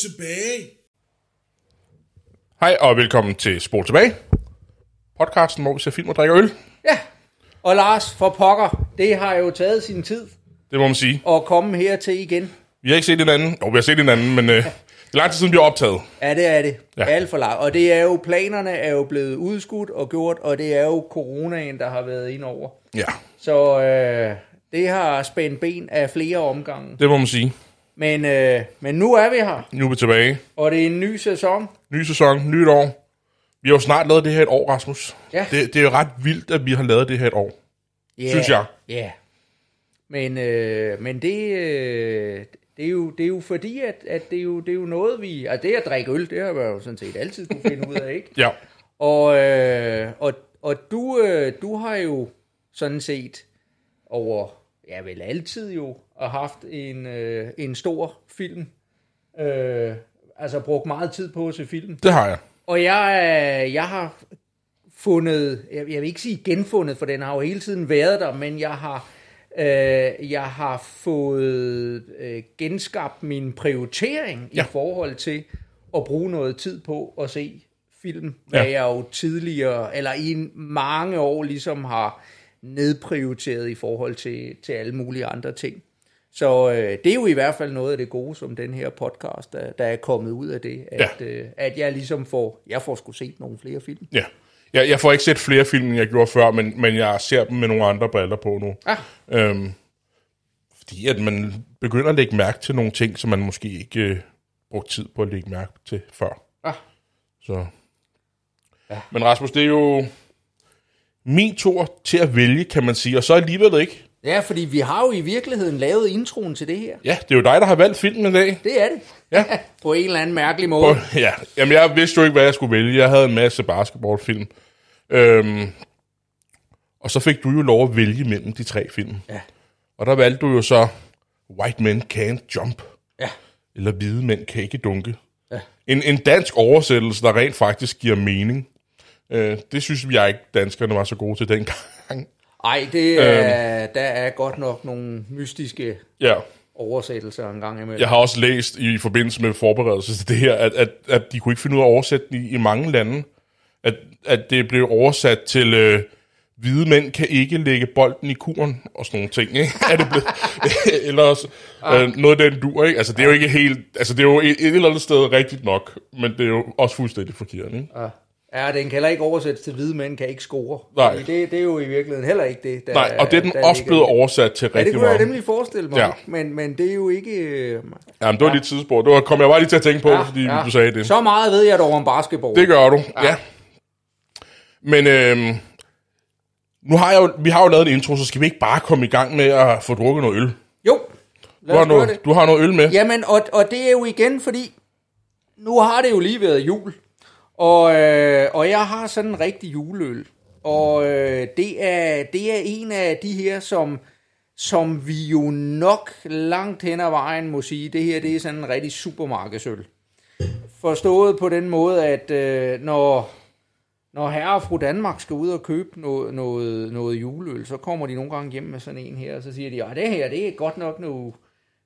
Tilbage. Hej og velkommen til Spol tilbage. Podcasten, hvor vi ser film og drikker øl. Ja, og Lars, for pokker, det har jo taget sin tid Det må man sige. at komme hertil igen. Vi har ikke set hinanden. Jo, vi har set hinanden, men øh, det er lang tid siden, vi har optaget. Ja, det er det. Ja. Ja. Alt for langt. Og det er jo, planerne er jo blevet udskudt og gjort, og det er jo coronaen, der har været ind over. Ja, Så øh, det har spændt ben af flere omgange. det må man sige. Men, øh, men nu er vi her, Nu er vi tilbage. og det er en ny sæson. Ny sæson, nyt år. Vi har jo snart lavet det her et år, Rasmus. Ja. Det, det er jo ret vildt, at vi har lavet det her et år. Yeah. Synes jeg. Ja. Men, øh, men det, øh, det, er jo, det er jo fordi, at, at det, er jo, det er jo noget, vi... Altså det at drikke øl, det har vi jo sådan set altid kunne finde ud af, ikke? Ja, Og, øh, og, og du, øh, du har jo sådan set over, ja vel altid jo, og haft en, øh, en stor film. Øh, altså brugt meget tid på at se film. det har jeg. Og jeg, øh, jeg har fundet, jeg, jeg vil ikke sige genfundet, for den har jo hele tiden været der, men jeg har, øh, jeg har fået øh, genskabt min prioritering ja. I forhold til at bruge noget tid på at se film, hvad Ja. jeg jo tidligere, eller i mange år ligesom har nedprioriteret i forhold til, til alle mulige andre ting. Så øh, det er jo i hvert fald noget af det gode, som den her podcast, der, der er kommet ud af det, at, Ja. øh, at jeg ligesom får, jeg får sgu set nogle flere film. Ja. Jeg, jeg får ikke set flere film, end jeg gjorde før, men, men jeg ser dem med nogle andre briller på nu. Ah. Øhm, fordi at man begynder at lægge mærke til nogle ting, som man måske ikke øh, brugte tid på at lægge mærke til før. Ah. Så. Ja. Men Rasmus, det er jo min tur til at vælge, kan man sige, og så alligevel ikke. Ja, fordi vi har jo i virkeligheden lavet introen til det her. Ja, det er jo dig, der har valgt filmen i dag. Det er det. Ja. På en eller anden mærkelig måde. Og, ja, jamen jeg vidste jo ikke, hvad jeg skulle vælge. Jeg havde en masse basketballfilm. Øhm, og så fik du jo lov at vælge mellem de tre film. Ja. Og der valgte du jo så White Men Can't Jump. Ja. Eller Hvide Mænd Kan Ikke Dunke. Ja. En, en dansk oversættelse, der rent faktisk giver mening. Øh, det synes jeg ikke, danskerne var så gode til dengang. Ej, det er, der er godt nok nogle mystiske ja. oversættelser en gang imellem. Jeg har også læst i forbindelse med forberedelse til det her, at, at, at de kunne ikke finde ud af at oversætte i, i mange lande. At, at det blev oversat til, øh, hvide mænd kan ikke lægge bolden i kuren, og sådan nogle ting, ikke? Er det blevet, eller også, øh, noget af den dur, ikke? Altså, det er jo ikke helt, altså, det er jo et, et eller andet sted rigtigt nok, men det er jo også fuldstændig forkert, ikke? Ja. Ja, den kan heller ikke oversættes til hvide mænd, kan ikke score. Nej. Det, det er jo i virkeligheden heller ikke det, der Nej, og det er den der også blevet oversat til Ja, det rigtig kunne jeg meget. nemlig forestille mig, Ja. ja. men, men det er jo ikke... øh, Jamen, det var lige et tidsspur. Det var, kom jeg bare lige til at tænke på, ja, fordi ja. du sagde det. Så meget ved jeg dog om basketball. Det gør du, ja. ja. Men øhm, nu har jeg jo, vi har jo lavet en intro, så skal vi ikke bare komme i gang med at få drukket noget øl? Jo, Du lad har, os gøre det. noget, du har noget øl med? Jamen, og, og det er jo igen, fordi nu har det jo lige været jul, og, øh, og jeg har sådan en rigtig juleøl, og øh, det, er, det er en af de her, som, som vi jo nok langt hen ad vejen må sige, det her det er sådan en rigtig supermarkedsøl. Forstået på den måde, at øh, når, når herre og fru Danmark skal ud og købe noget, noget, noget juleøl, så kommer de nogle gange hjem med sådan en her, og så siger de, at det her det er godt nok noget,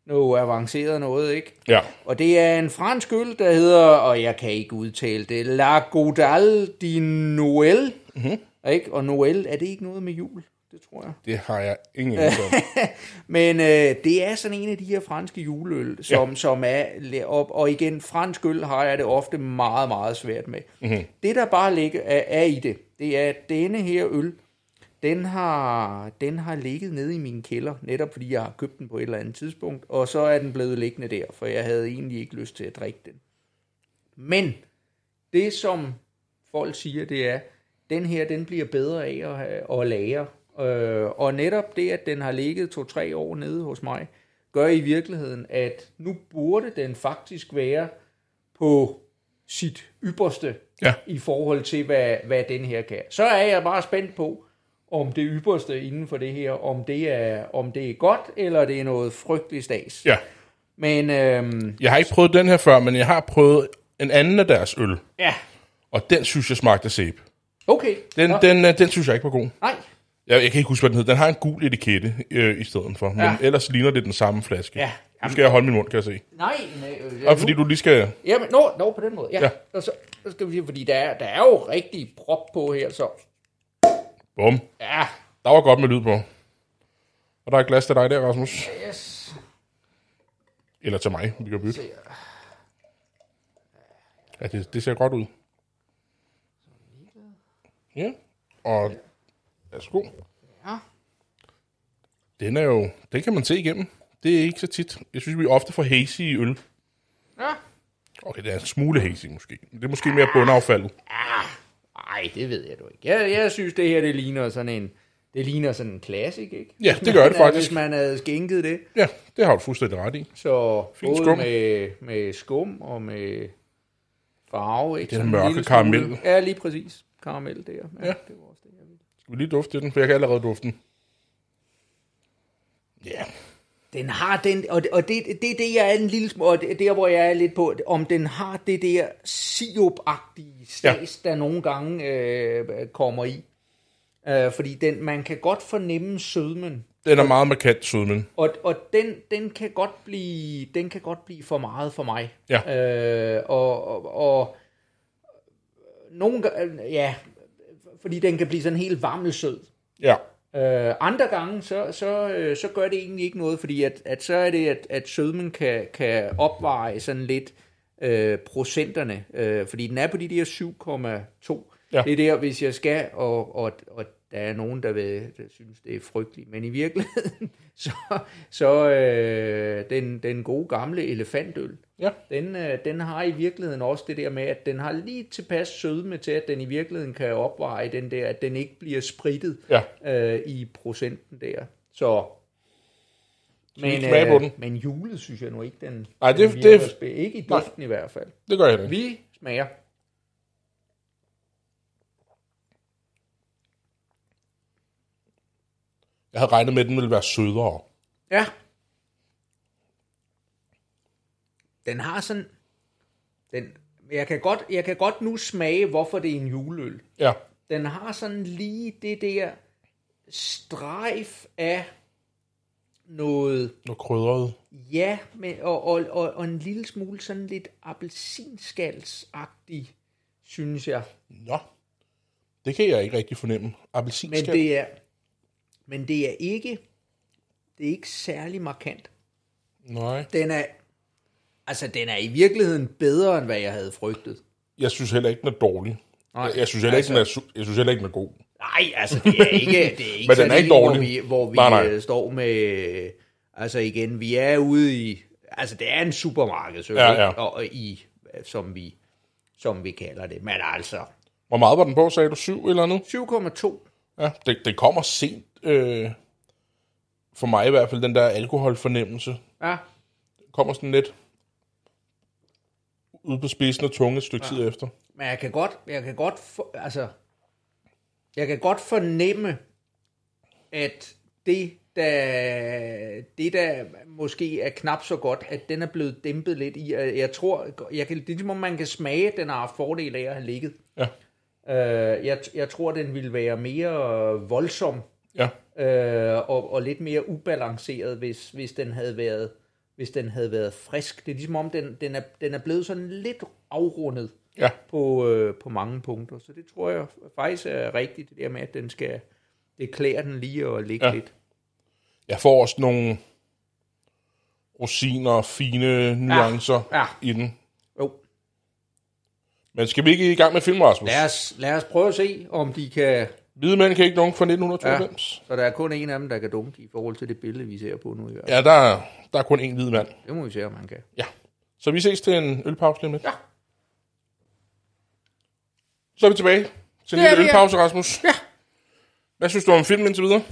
noget avanceret noget, ikke? Ja. Og det er en fransk øl, der hedder, og jeg kan ikke udtale det, La Godal di Noël. Mm-hmm. Ikke? Og Noël, er det ikke noget med jul? Det tror jeg. Det har jeg ingen. Men øh, det er sådan en af de her franske juleøl, som, ja. som er op. Og igen, fransk øl har jeg det ofte meget, meget svært med. Mm-hmm. Det, der bare ligger, er, er i det, det er, at denne her øl, den har, den har ligget nede i min kælder, netop fordi jeg har købt den på et eller andet tidspunkt, og så er den blevet liggende der, for jeg havde egentlig ikke lyst til at drikke den. Men det, som folk siger, det er, den her, den bliver bedre af at, at lære. Øh, og netop det, at den har ligget to-tre år nede hos mig, gør i virkeligheden, at nu burde den faktisk være på sit ypperste Ja. i forhold til, hvad, hvad den her kan. Så er jeg bare spændt på, om det ypperste inden for det her, om det er, om det er godt, eller det er noget frygteligt stas. Ja. Men øhm, Jeg har ikke prøvet den her før, men jeg har prøvet en anden af deres øl. ja, Og den synes jeg smagte sæbe. okay. Den, Nå, den, øh, den synes jeg ikke var god. Nej, Jeg, jeg kan ikke huske, hvad den hedder. Den har en gul etikette øh, i stedet for, men Ja. ellers ligner det den samme flaske. Ja. Nu skal jeg holde min mund, kan jeg se. Nej, nej. Øh, Og fordi du lige skal... Jamen, nå, nå, på den måde. Ja. Ja. ja. Og så, så skal vi sige, fordi der er, der er jo rigtig prop på her, så... Bum. Ja, Der var godt med lyd på. Og der er et glas til dig der, Rasmus. yes. Eller til mig, vi kan bytte. Ja, det, det ser godt ud. Ja, og værsgo. Ja. Den er jo, den kan man se igennem. Det er ikke så tit. Jeg synes, vi ofte får hazy i øl. Ja. Okay, det er en smule hazy måske. Det er måske mere bundaffaldet. Ej, det ved jeg du ikke. Jeg, jeg synes, det her, det ligner sådan en... Det ligner sådan en classic, ikke? Ja, det gør man- det faktisk. Hvis man havde skænket det. Ja, det har du fuldstændig ret i. Så Fint både skum. Med, med skum og med farve. Ikke? Det er mørke karamel. Ja, lige præcis. Karamel der. Ja, Ja. Det var også det, jeg ville. Skal vi lige dufte den? For jeg kan allerede dufte den. Ja, Den har den, og det, og det, det er det, jeg er en lille smule, og det, der hvor jeg er lidt på, om den har det der sirup-agtige stas, ja. der nogle gange øh, kommer i. Øh, fordi den, man kan godt fornemme sødmen, den er meget markant sødmen. og, og den, den, kan godt blive, den kan godt blive for meget for mig. Ja. Øh, og, og, og nogle gange, ja, fordi den kan blive sådan helt varmelsød. Ja, Øh, andre gange, så, så, øh, så gør det egentlig ikke noget, fordi at, at så er det, at, at sødmen kan, kan opveje sådan lidt øh, procenterne, øh, fordi den er på de der 7,2. Ja. Det er der, hvis jeg skal, og, og, og der er nogen, der, vil, der synes, det er frygteligt, men i virkeligheden, så, så øh, den, den gode gamle elefantøl, ja. den, øh, den har i virkeligheden også det der med, at den har lige tilpas sødme til, at den i virkeligheden kan opveje den der, at den ikke bliver spritet Ja. øh, i procenten der. Så... på den? men julet synes jeg nu ikke, den, Ej, den det- virker det- Ikke i Nej. duften i hvert fald. Det gør jeg da. Vi smager. Jeg havde regnet med, at den ville være sødere. Ja. Den har sådan... Den, jeg, kan godt, jeg kan godt nu smage, hvorfor det er en juleøl. Ja, Den har sådan lige det der strejf af noget, noget krydret. ja, med, og, og, og, og en lille smule sådan lidt appelsinskalsagtig, synes jeg. Nå, det kan jeg ikke rigtig fornemme. Men Appelsinskal. det er, men det er ikke, det er ikke særlig markant. Nej, Den er, altså den er i virkeligheden bedre, end hvad jeg havde frygtet. jeg synes heller ikke, den er dårlig. Nej, jeg, synes heller ikke, altså- den er, su- jeg synes heller ikke, den er god. Nej, altså det er ikke, det er ikke Men den er ikke en, hvor dårlig. vi, hvor vi Nej, nej. øh, står med, altså igen, vi er ude i, altså det er en supermarked, så Ja, ja. Og, og i, som vi, som vi kalder det, men altså, Hvor meget var den på, sagde du? 7 eller andet? 7,2. Ja, det, det kommer sent. Øh, for mig i hvert fald, den der alkoholfornemmelse. Ja, Kommer sådan lidt ud på spidsen og tunge et stykke ja. tid efter. men jeg kan godt, jeg kan godt, for, altså, jeg kan godt fornemme, at det, der, det der måske er knap så godt, at den er blevet dæmpet lidt i. Jeg tror, jeg kan, det er som om man kan smage, den har haft fordel af at have ligget. Ja, Øh, jeg, jeg tror, den ville være mere voldsom ja, øh, og, og lidt mere ubalanceret, hvis, hvis den havde været hvis den havde været frisk. Det er ligesom om, den, den, er, den er blevet sådan lidt afrundet ja. på, øh, på mange punkter. Så det tror jeg faktisk er rigtigt, det der med, at den skal, det klæder den lige at ligge Ja. lidt. Jeg får også nogle rosiner og fine nuancer Ja, ja. i den. Jo, Men skal vi ikke i gang med film, Rasmus? lad os, lad os prøve at se, om de kan... Hvide mænd kan ikke nogen fra 1992. Så der er kun en af dem, der kan dunke i forhold til det billede, vi ser på nu. I hvert fald. Ja, ja der, er, der er kun én hvid mand. Det må vi se, om man kan. Ja. Så vi ses til en ølpause lige om lidt. Ja. Så er vi tilbage til en lille ja. ølpause, Rasmus. Ja. Hvad synes du om filmen indtil videre?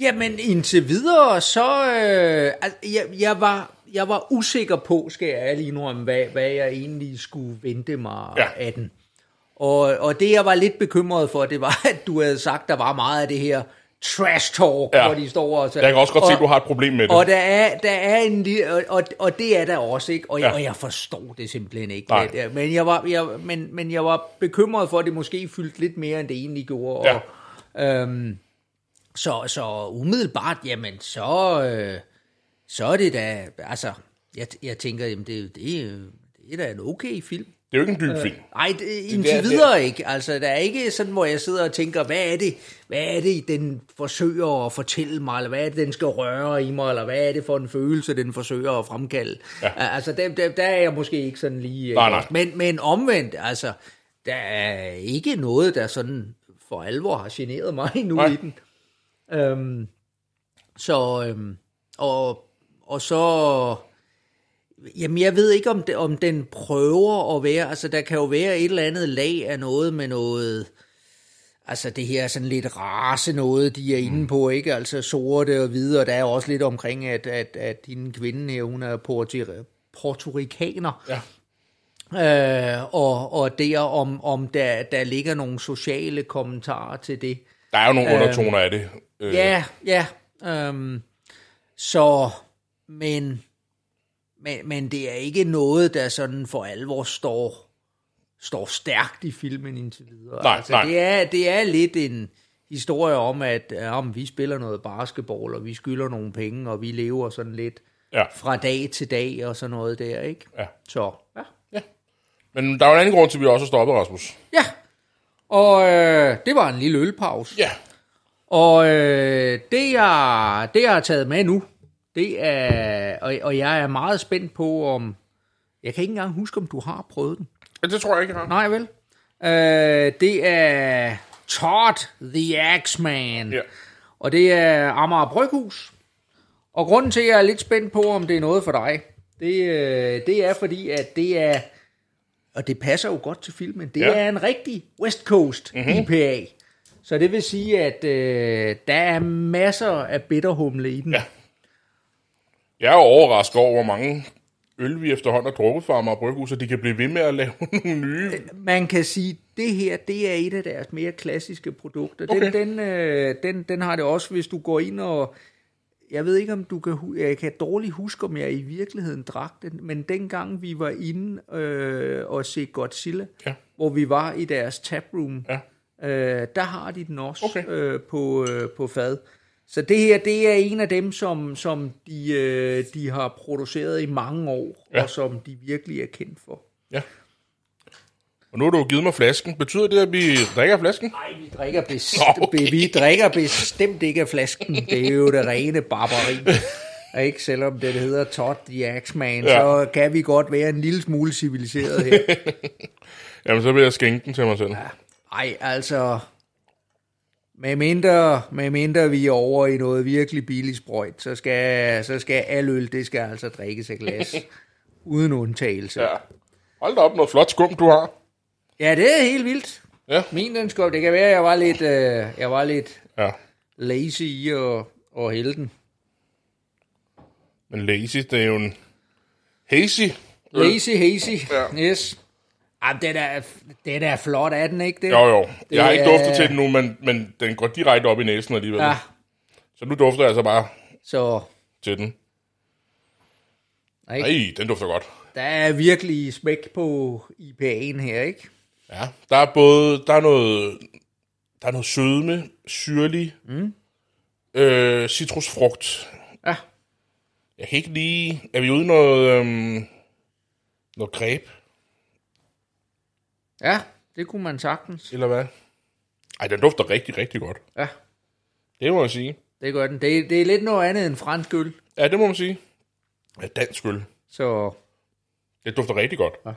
Jamen indtil videre, så øh, altså, jeg, jeg, var, jeg var usikker på, skal jeg ærligt indrømme, hvad, hvad jeg egentlig skulle vente mig Ja. ja. af den. Og, og det jeg var lidt bekymret for, det var, at du havde sagt, der var meget af det her trash talk, Ja. hvor de står og... Så, Jeg kan også godt og, se, at du har et problem med det. Og der er, der er en og, og, og det er der også, ikke? Og, jeg, Ja. og jeg forstår det simpelthen ikke. Nej. Det, men, jeg var, jeg, men, men jeg var bekymret for, at det måske fyldte lidt mere, end det egentlig gjorde. Ja. Og, øhm, Så, så umiddelbart, jamen, så, øh, så er det da, altså, jeg, jeg tænker, jamen, det, det, er- det er da en okay film. Det er jo ikke en dyb film. Nej, det, indtil det er- videre ikke. Altså, der er ikke sådan, hvor jeg sidder og tænker, hvad er det, hvad er det, den forsøger at fortælle mig, eller hvad er det, den skal røre i mig, eller hvad er det for en følelse, den forsøger at fremkalde. Ja. Altså, der, der, der er jeg måske ikke sådan lige... Nej, ikke nej. også? Men, men omvendt, altså, der er ikke noget, der sådan for alvor har generet mig endnu Nej. i den. Øhm, så, øhm, og, og så, jamen jeg ved ikke, om, det, om den prøver at være, altså der kan jo være et eller andet lag af noget med noget, altså det her sådan lidt race noget, de er inde på, ikke? Altså sorte og hvide, og der er også lidt omkring, at, at, at din kvinde her, hun er portorikaner. Ja. Øh, og, og der, om, om der, der ligger nogle sociale kommentarer til det. Der er jo nogle undertoner af det. Øh, Ja, ja. Øhm, så, men, men, men det er ikke noget, der sådan for alvor står, står stærkt i filmen indtil videre. Nej, altså, nej. Det, er, det er lidt en historie om, at ja, om vi spiller noget basketball, og vi skylder nogle penge, og vi lever sådan lidt Ja. fra dag til dag, og sådan noget der, ikke? Ja. Så, ja. Men der er jo en anden grund til, at vi også har stoppet, Rasmus. Ja, og øh, det var en lille ølpause. Ja. Og øh, det, jeg, det, jeg har taget med nu, det er, og, og jeg er meget spændt på, om, jeg kan ikke engang huske, om du har prøvet den. Det tror jeg ikke, jeg har. Nej vel? Øh, det er Todd the Axeman. Ja. Og det er Amager Bryghus. Og grunden til, at jeg er lidt spændt på, om det er noget for dig, det, øh, det er fordi, at det er, og det passer jo godt til filmen, det Ja. er en rigtig West Coast mm-hmm. IPA. Så det vil sige, at øh, der er masser af bitterhumle i den. Ja. Jeg er overrasket over, hvor mange øl, vi efterhånden har drukket fra Amager Bryghus, og de kan blive ved med at lave nogle nye. man kan sige, at det her, det er et af deres mere klassiske produkter. Den, Okay. den, øh, den, den har det også, hvis du går ind og... Jeg ved ikke, om du kan... Jeg kan dårligt huske, om jeg i virkeligheden drak den, men dengang vi var inde øh, og se Godzilla, Ja. hvor vi var i deres taproom, Ja. øh, der har de den også Okay. øh, på, øh, på fad. Så det her, det er en af dem, som, som de, øh, de har produceret i mange år, Ja. og som de virkelig er kendt for. Ja. Og nu har du givet mig flasken. Betyder det, at vi drikker af flasken? Nej, vi drikker, Nå, okay. vi drikker bestemt ikke af flasken. Det er jo det rene barbari. Ikke selvom det hedder Todd the Axeman, Ja. ja. så kan vi godt være en lille smule civiliseret her. Jamen, så vil jeg skænke den til mig selv. Ej, altså... Med mindre, med mindre vi er over i noget virkelig billigt sprøjt, så skal, så skal al øl, det skal altså drikkes af glas. Uden undtagelse. Ja. Hold da op, noget flot skum, du har. ja, det er helt vildt. Ja. Min den skal, det kan være, at jeg var lidt, øh, jeg var lidt Ja. lazy i at, at hælde den. Men lazy, det er jo en hazy. øl. Lazy Hazy, Ja. yes. Ah, den er, den er flot, er den ikke det? Jo, jo. Jeg har ikke er- duftet til den nu, men, men den går direkte op i næsen alligevel. Ja, Så nu dufter jeg altså bare så til den. ikke? Ej, den dufter godt. der er virkelig smæk på IPA'en her, ikke? Ja, der er både, der er noget, der er noget sødme, syrlig, mm. øh, citrusfrugt. Ja, Jeg kan ikke lige, er vi ude noget, øhm, noget greb, ja, det kunne man sagtens. eller hvad? Ej, den dufter rigtig, rigtig godt. Ja, Det må jeg sige. det gør den. Det, det er lidt noget andet end fransk øl, Ja, det må man sige. Ja, dansk øl. så Det dufter rigtig godt. Ja.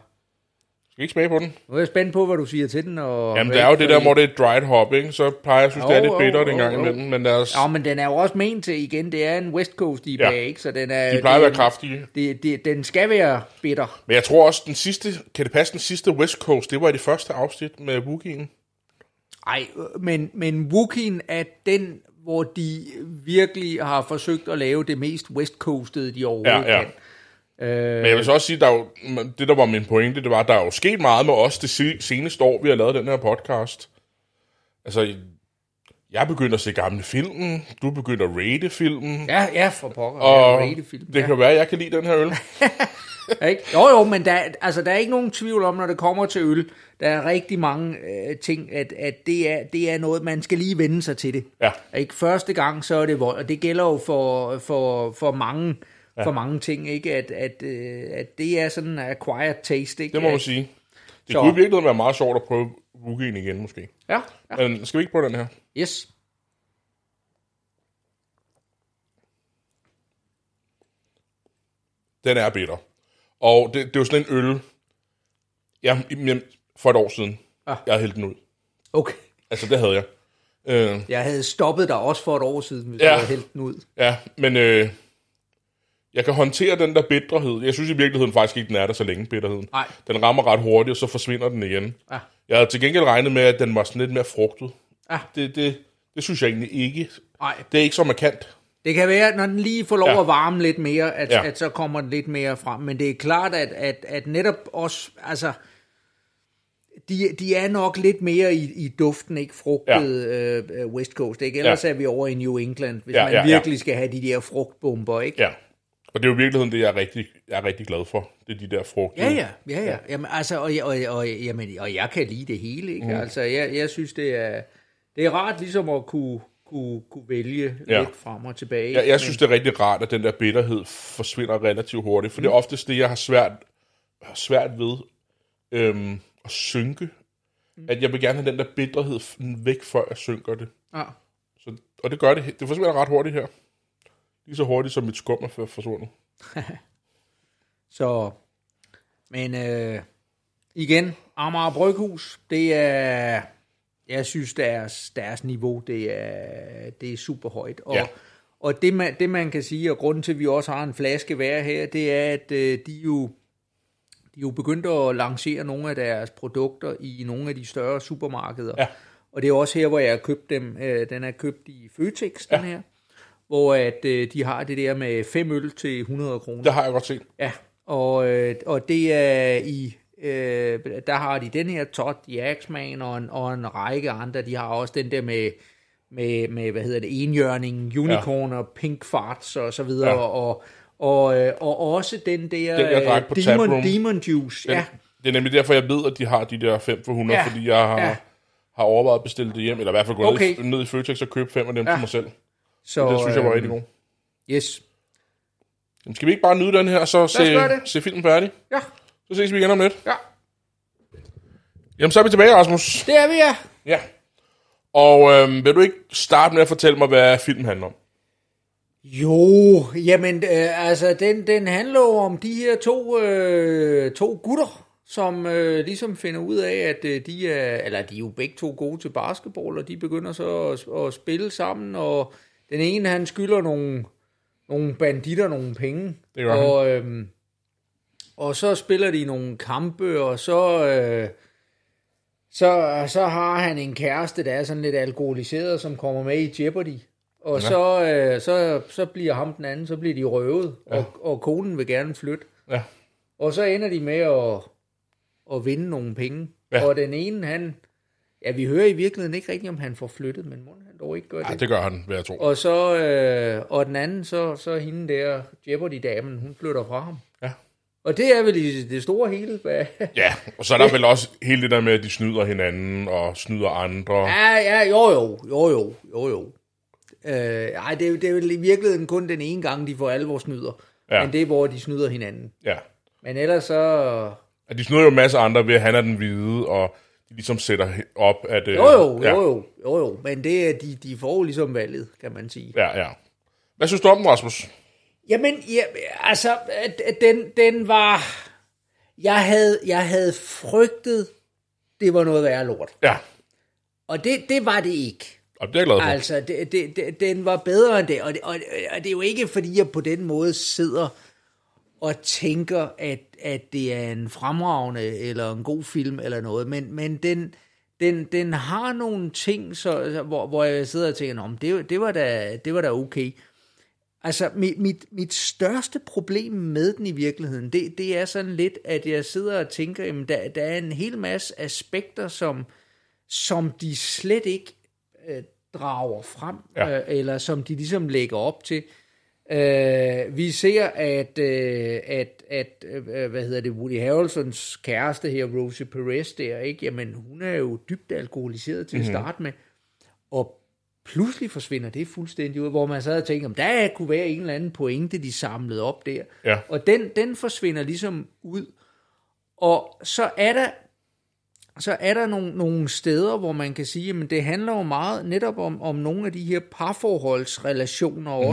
Skal vi ikke smage på den? nu er jeg spændt på, hvad du siger til den. Og Jamen, det er jo det der, hvor det er dried hop, ikke? Så plejer jeg at synes, det er lidt bittert en jo, gang imellem. Men deres, Ja, men den er jo også ment til, igen, det er en West Coast IPA, Ja. ikke? Så den er... de plejer at det- være kraftige. Det, det, den skal være bitter. Men jeg tror også, den sidste, kan det passe, den sidste West Coast, det var i det første afsnit med Wookie'en. Ej, øh, men, men Wookien er den, hvor de virkelig har forsøgt at lave det mest West Coastet, de overhovedet Ja, ja. kan. Øh, Men jeg vil så også sige, jo, det der var min pointe, det var, at der er jo sket meget med os det se- seneste år, vi har lavet den her podcast. Altså, Jeg begynder at se gamle film. Du begynder at rate filmen. Ja, ja, for pokker. og ja, film. det ja. kan være, at jeg kan lide den her øl. Ikke? Jo, jo, men der, altså, der er ikke nogen tvivl om, når det kommer til øl, der er rigtig mange øh, ting, at, at det, er, det er noget, man skal lige vende sig til det. Ja. Ikke? Første gang, så er det vold, og det gælder jo for, for, for mange ja. for mange ting, ikke? At, at, øh, at det er sådan en acquired taste. Ikke? Det må man sige. Det Så- kunne i virkeligheden være meget sjovt at prøve Wookie'en igen, måske. Ja, ja. Men skal vi ikke prøve den her? Yes. Den er bitter. Og det, det er jo sådan en øl, jeg, jeg, for et år siden, Ah. jeg havde hældt den ud. Okay. Altså, det havde jeg. Øh, Jeg havde stoppet dig også for et år siden, hvis Ja. ja. jeg havde hældt den ud. ja, men øh, jeg kan håndtere den der bitterhed. Jeg synes i virkeligheden faktisk ikke, den er der så længe, bitterheden. Nej. Den rammer ret hurtigt, og så forsvinder den igen. Ja. Jeg havde til gengæld regnet med, at den var sådan lidt mere frugtet. Ja. Det, det, det synes jeg egentlig ikke. Nej, Det er ikke så markant. det kan være, når den lige får lov Ja. at varme lidt mere, at, Ja. at så kommer den lidt mere frem. Men det er klart, at, at, at netop også, altså, de, de er nok lidt mere i, i duften, ikke frugtet ja. øh, West Coast. Ikke? Ellers Ja. er vi over i New England, hvis Ja, man ja, ja, ja. virkelig skal have de der frugtbomber. Ikke? Ja. Og det er jo i virkeligheden det, jeg er rigtig, jeg er rigtig glad for. Det er de der frugter. Ja, ja, ja, ja. Jamen, altså, og, og, og, jamen, og jeg kan lide det hele, ikke? Mm. Altså, jeg, jeg synes, det er, det er rart ligesom at kunne, kunne, kunne vælge Ja. ja. lidt frem og tilbage. Jeg, jeg synes, det er rigtig rart, at den der bitterhed forsvinder relativt hurtigt, for mm. det er oftest det, jeg har svært, har svært ved øhm, at synke. Mm. At jeg vil gerne have den der bitterhed væk, før jeg synker det. Ja. Så, og det gør det. Det forsvinder ret hurtigt her. Lige så hurtigt, som mit skum er for- forsvundet. Så, men øh, igen, Amager Bryghus, det er, jeg synes, deres, deres niveau, det er, det er super højt. Og, Ja. og det, man, det, man kan sige, og grunden til, at vi også har en flaske hver her, det er, at øh, de jo de er jo begyndt at lancere nogle af deres produkter i nogle af de større supermarkeder. Ja. Og det er også her, hvor jeg har købt dem. Øh, Den er købt i Føtex, den her. Hvor at, øh, de har det der med 5 øl til 100 kroner. Det har jeg godt set. Ja, og, øh, og det er i, øh, der har de den her Todd Jacksman og en, og en række andre. De har også den der med, med, med hvad hedder det, enhjørning, unicorn ja. og pink farts og så videre. Ja. Og, og, øh, og også den der Den, jeg drak øh, på Demon, Taproom. Demon Juice. Den, Ja, Det er nemlig derfor, jeg ved, at de har de der 5 for 100, ja. Fordi jeg har, ja. Har overvejet at bestille det hjem, eller i hvert fald gå Okay. ned, i, ned i Føtex og købe fem af dem. Ja. til mig selv. Så, Det synes jeg var øh, rigtig godt. Yes. Jamen, skal vi ikke bare nyde den her, og så se, se filmen færdig? Ja, Så ses vi igen om lidt. ja. Jamen, så er vi tilbage, Rasmus. Det er vi, ja. Ja. Og øhm, vil du ikke starte med at fortælle mig, hvad filmen handler om? Jo, jamen, øh, altså, den, den handler jo om de her to, øh, to gutter, som øh, ligesom finder ud af, at øh, de er, eller de er jo begge to gode til basketball, og de begynder så at, at spille sammen, og den ene, han skylder nogle, nogle banditter nogle penge, Det gør han. og, øh, og så spiller de nogle kampe, og så... Øh, så, så har han en kæreste, der er sådan lidt alkoholiseret, som kommer med i Jeopardy. Og ja. så, øh, så, så bliver ham den anden, så bliver de røvet, ja. og, og konen vil gerne flytte. Ja. Og så ender de med at, at vinde nogle penge. Ja. Og den ene, han... Ja, vi hører i virkeligheden ikke rigtigt, om han får flyttet, men må han dog ikke gøre Ja, det. det gør han, vil jeg tro. Og så øh, og den anden, så, så hende der, Jeopardy-damen, hun flytter fra ham. Ja. Og det er vel i det store hele. Ja, og så er der vel også hele det der med, at de snyder hinanden og snyder andre. Ja, ja, jo, jo, jo, jo, jo, jo. Øh, ej, det, er, det er vel i virkeligheden kun den ene gang, de får alvor snyder. Ja. Ja. Men det er, hvor de snyder hinanden. Ja. Men ellers så... At de snyder jo en masse andre ved, at han er den hvide, og ligesom sætter op, at... øh, Jo, jo, ja, jo, jo, jo, jo. Men det, er- de, de får ligesom valget, kan man sige. Ja, ja. Hvad synes du om den, Rasmus? Jamen, ja, altså, den, den var... Jeg havde, jeg havde frygtet, det var noget værre lort. Ja, Og det, det var det ikke. og det er jeg glad for. Altså, det, det, det, den var bedre end det. Og, det, og, og det er jo ikke, fordi jeg på den måde sidder og tænker, at, at det er en fremragende eller en god film eller noget, men, men den, den, den har nogle ting, så, hvor, hvor jeg sidder og tænker, "Nå, men det, det, var da, det var da okay. Altså, mit, mit, mit største problem med den i virkeligheden, det, det er sådan lidt, at jeg sidder og tænker, jamen, der, der er en hel masse aspekter, som, som de slet ikke øh, drager frem, ja. øh, eller som de ligesom lægger op til. Øh, vi ser, at, øh, at, at øh, hvad hedder det, Woody Harrelsons kæreste her, Rosie Perez der, ikke? Jamen, hun er jo dybt alkoholiseret til mm-hmm. at starte med, og pludselig forsvinder det fuldstændig ud, hvor man så havde tænkt, om der kunne være en eller anden pointe, de samlede op der. Ja. Og den, den forsvinder ligesom ud. Og så er der så er der nogle, nogle steder, hvor man kan sige, at det handler jo meget netop om, om nogle af de her parforholdsrelationer mm-hmm.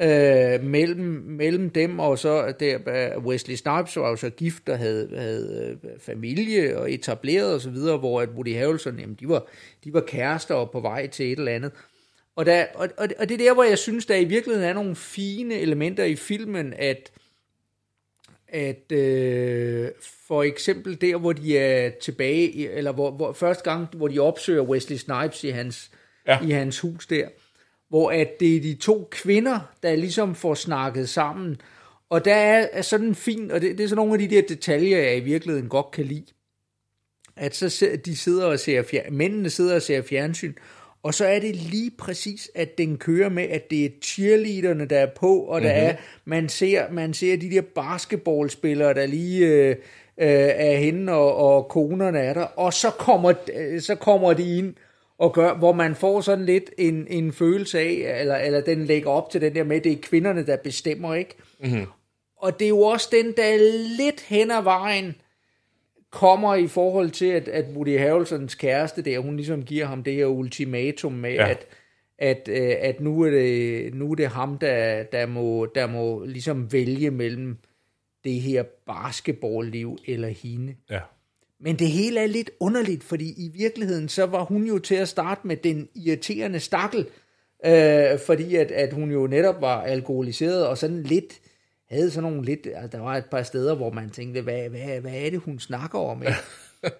Øh, mellem, mellem dem og så der, Wesley Snipes var jo så gift og havde, havde øh, familie og etableret og så videre, hvor at Woody Harrelson, jamen, de var, de var kærester og på vej til et eller andet. Og, der, og, og, og det er der, hvor jeg synes, der i virkeligheden er nogle fine elementer i filmen, at at øh, for eksempel der, hvor de er tilbage, eller hvor, hvor første gang, hvor de opsøger Wesley Snipes i hans, Ja. ja. i hans hus der, hvor at det er de to kvinder, der ligesom får snakket sammen, og der er, er sådan fin, og det, det er sådan nogle af de der detaljer, jeg i virkeligheden godt kan lide, at så de sidder og ser fjer, mændene sidder og ser fjernsyn, og så er det lige præcis, at den kører med, at det er cheerleaderne, der er på, og der Mhm. er, man ser, man ser de der basketballspillere, der lige øh, øh, er henne, og, og konerne er der, og så kommer, øh, så kommer de ind, og gør, hvor man får sådan lidt en, en følelse af, eller, eller den lægger op til den der med, det er kvinderne, der bestemmer, ikke? Mm-hmm. Og det er jo også den, der lidt hen ad vejen, kommer i forhold til, at, at Woody Harrelsons kæreste der, hun ligesom giver ham det her ultimatum med, Ja. ja. at, at, øh, at nu, er det, nu er det ham, der, der, må, der må ligesom vælge mellem det her basketballliv eller hende. Ja. Men det hele er lidt underligt, fordi i virkeligheden, så var hun jo til at starte med den irriterende stakkel, øh, fordi at, at hun jo netop var alkoholiseret, og sådan lidt, havde sådan nogle lidt, altså der var et par steder, hvor man tænkte, hvad, hvad, hvad er det, hun snakker om? Ikke?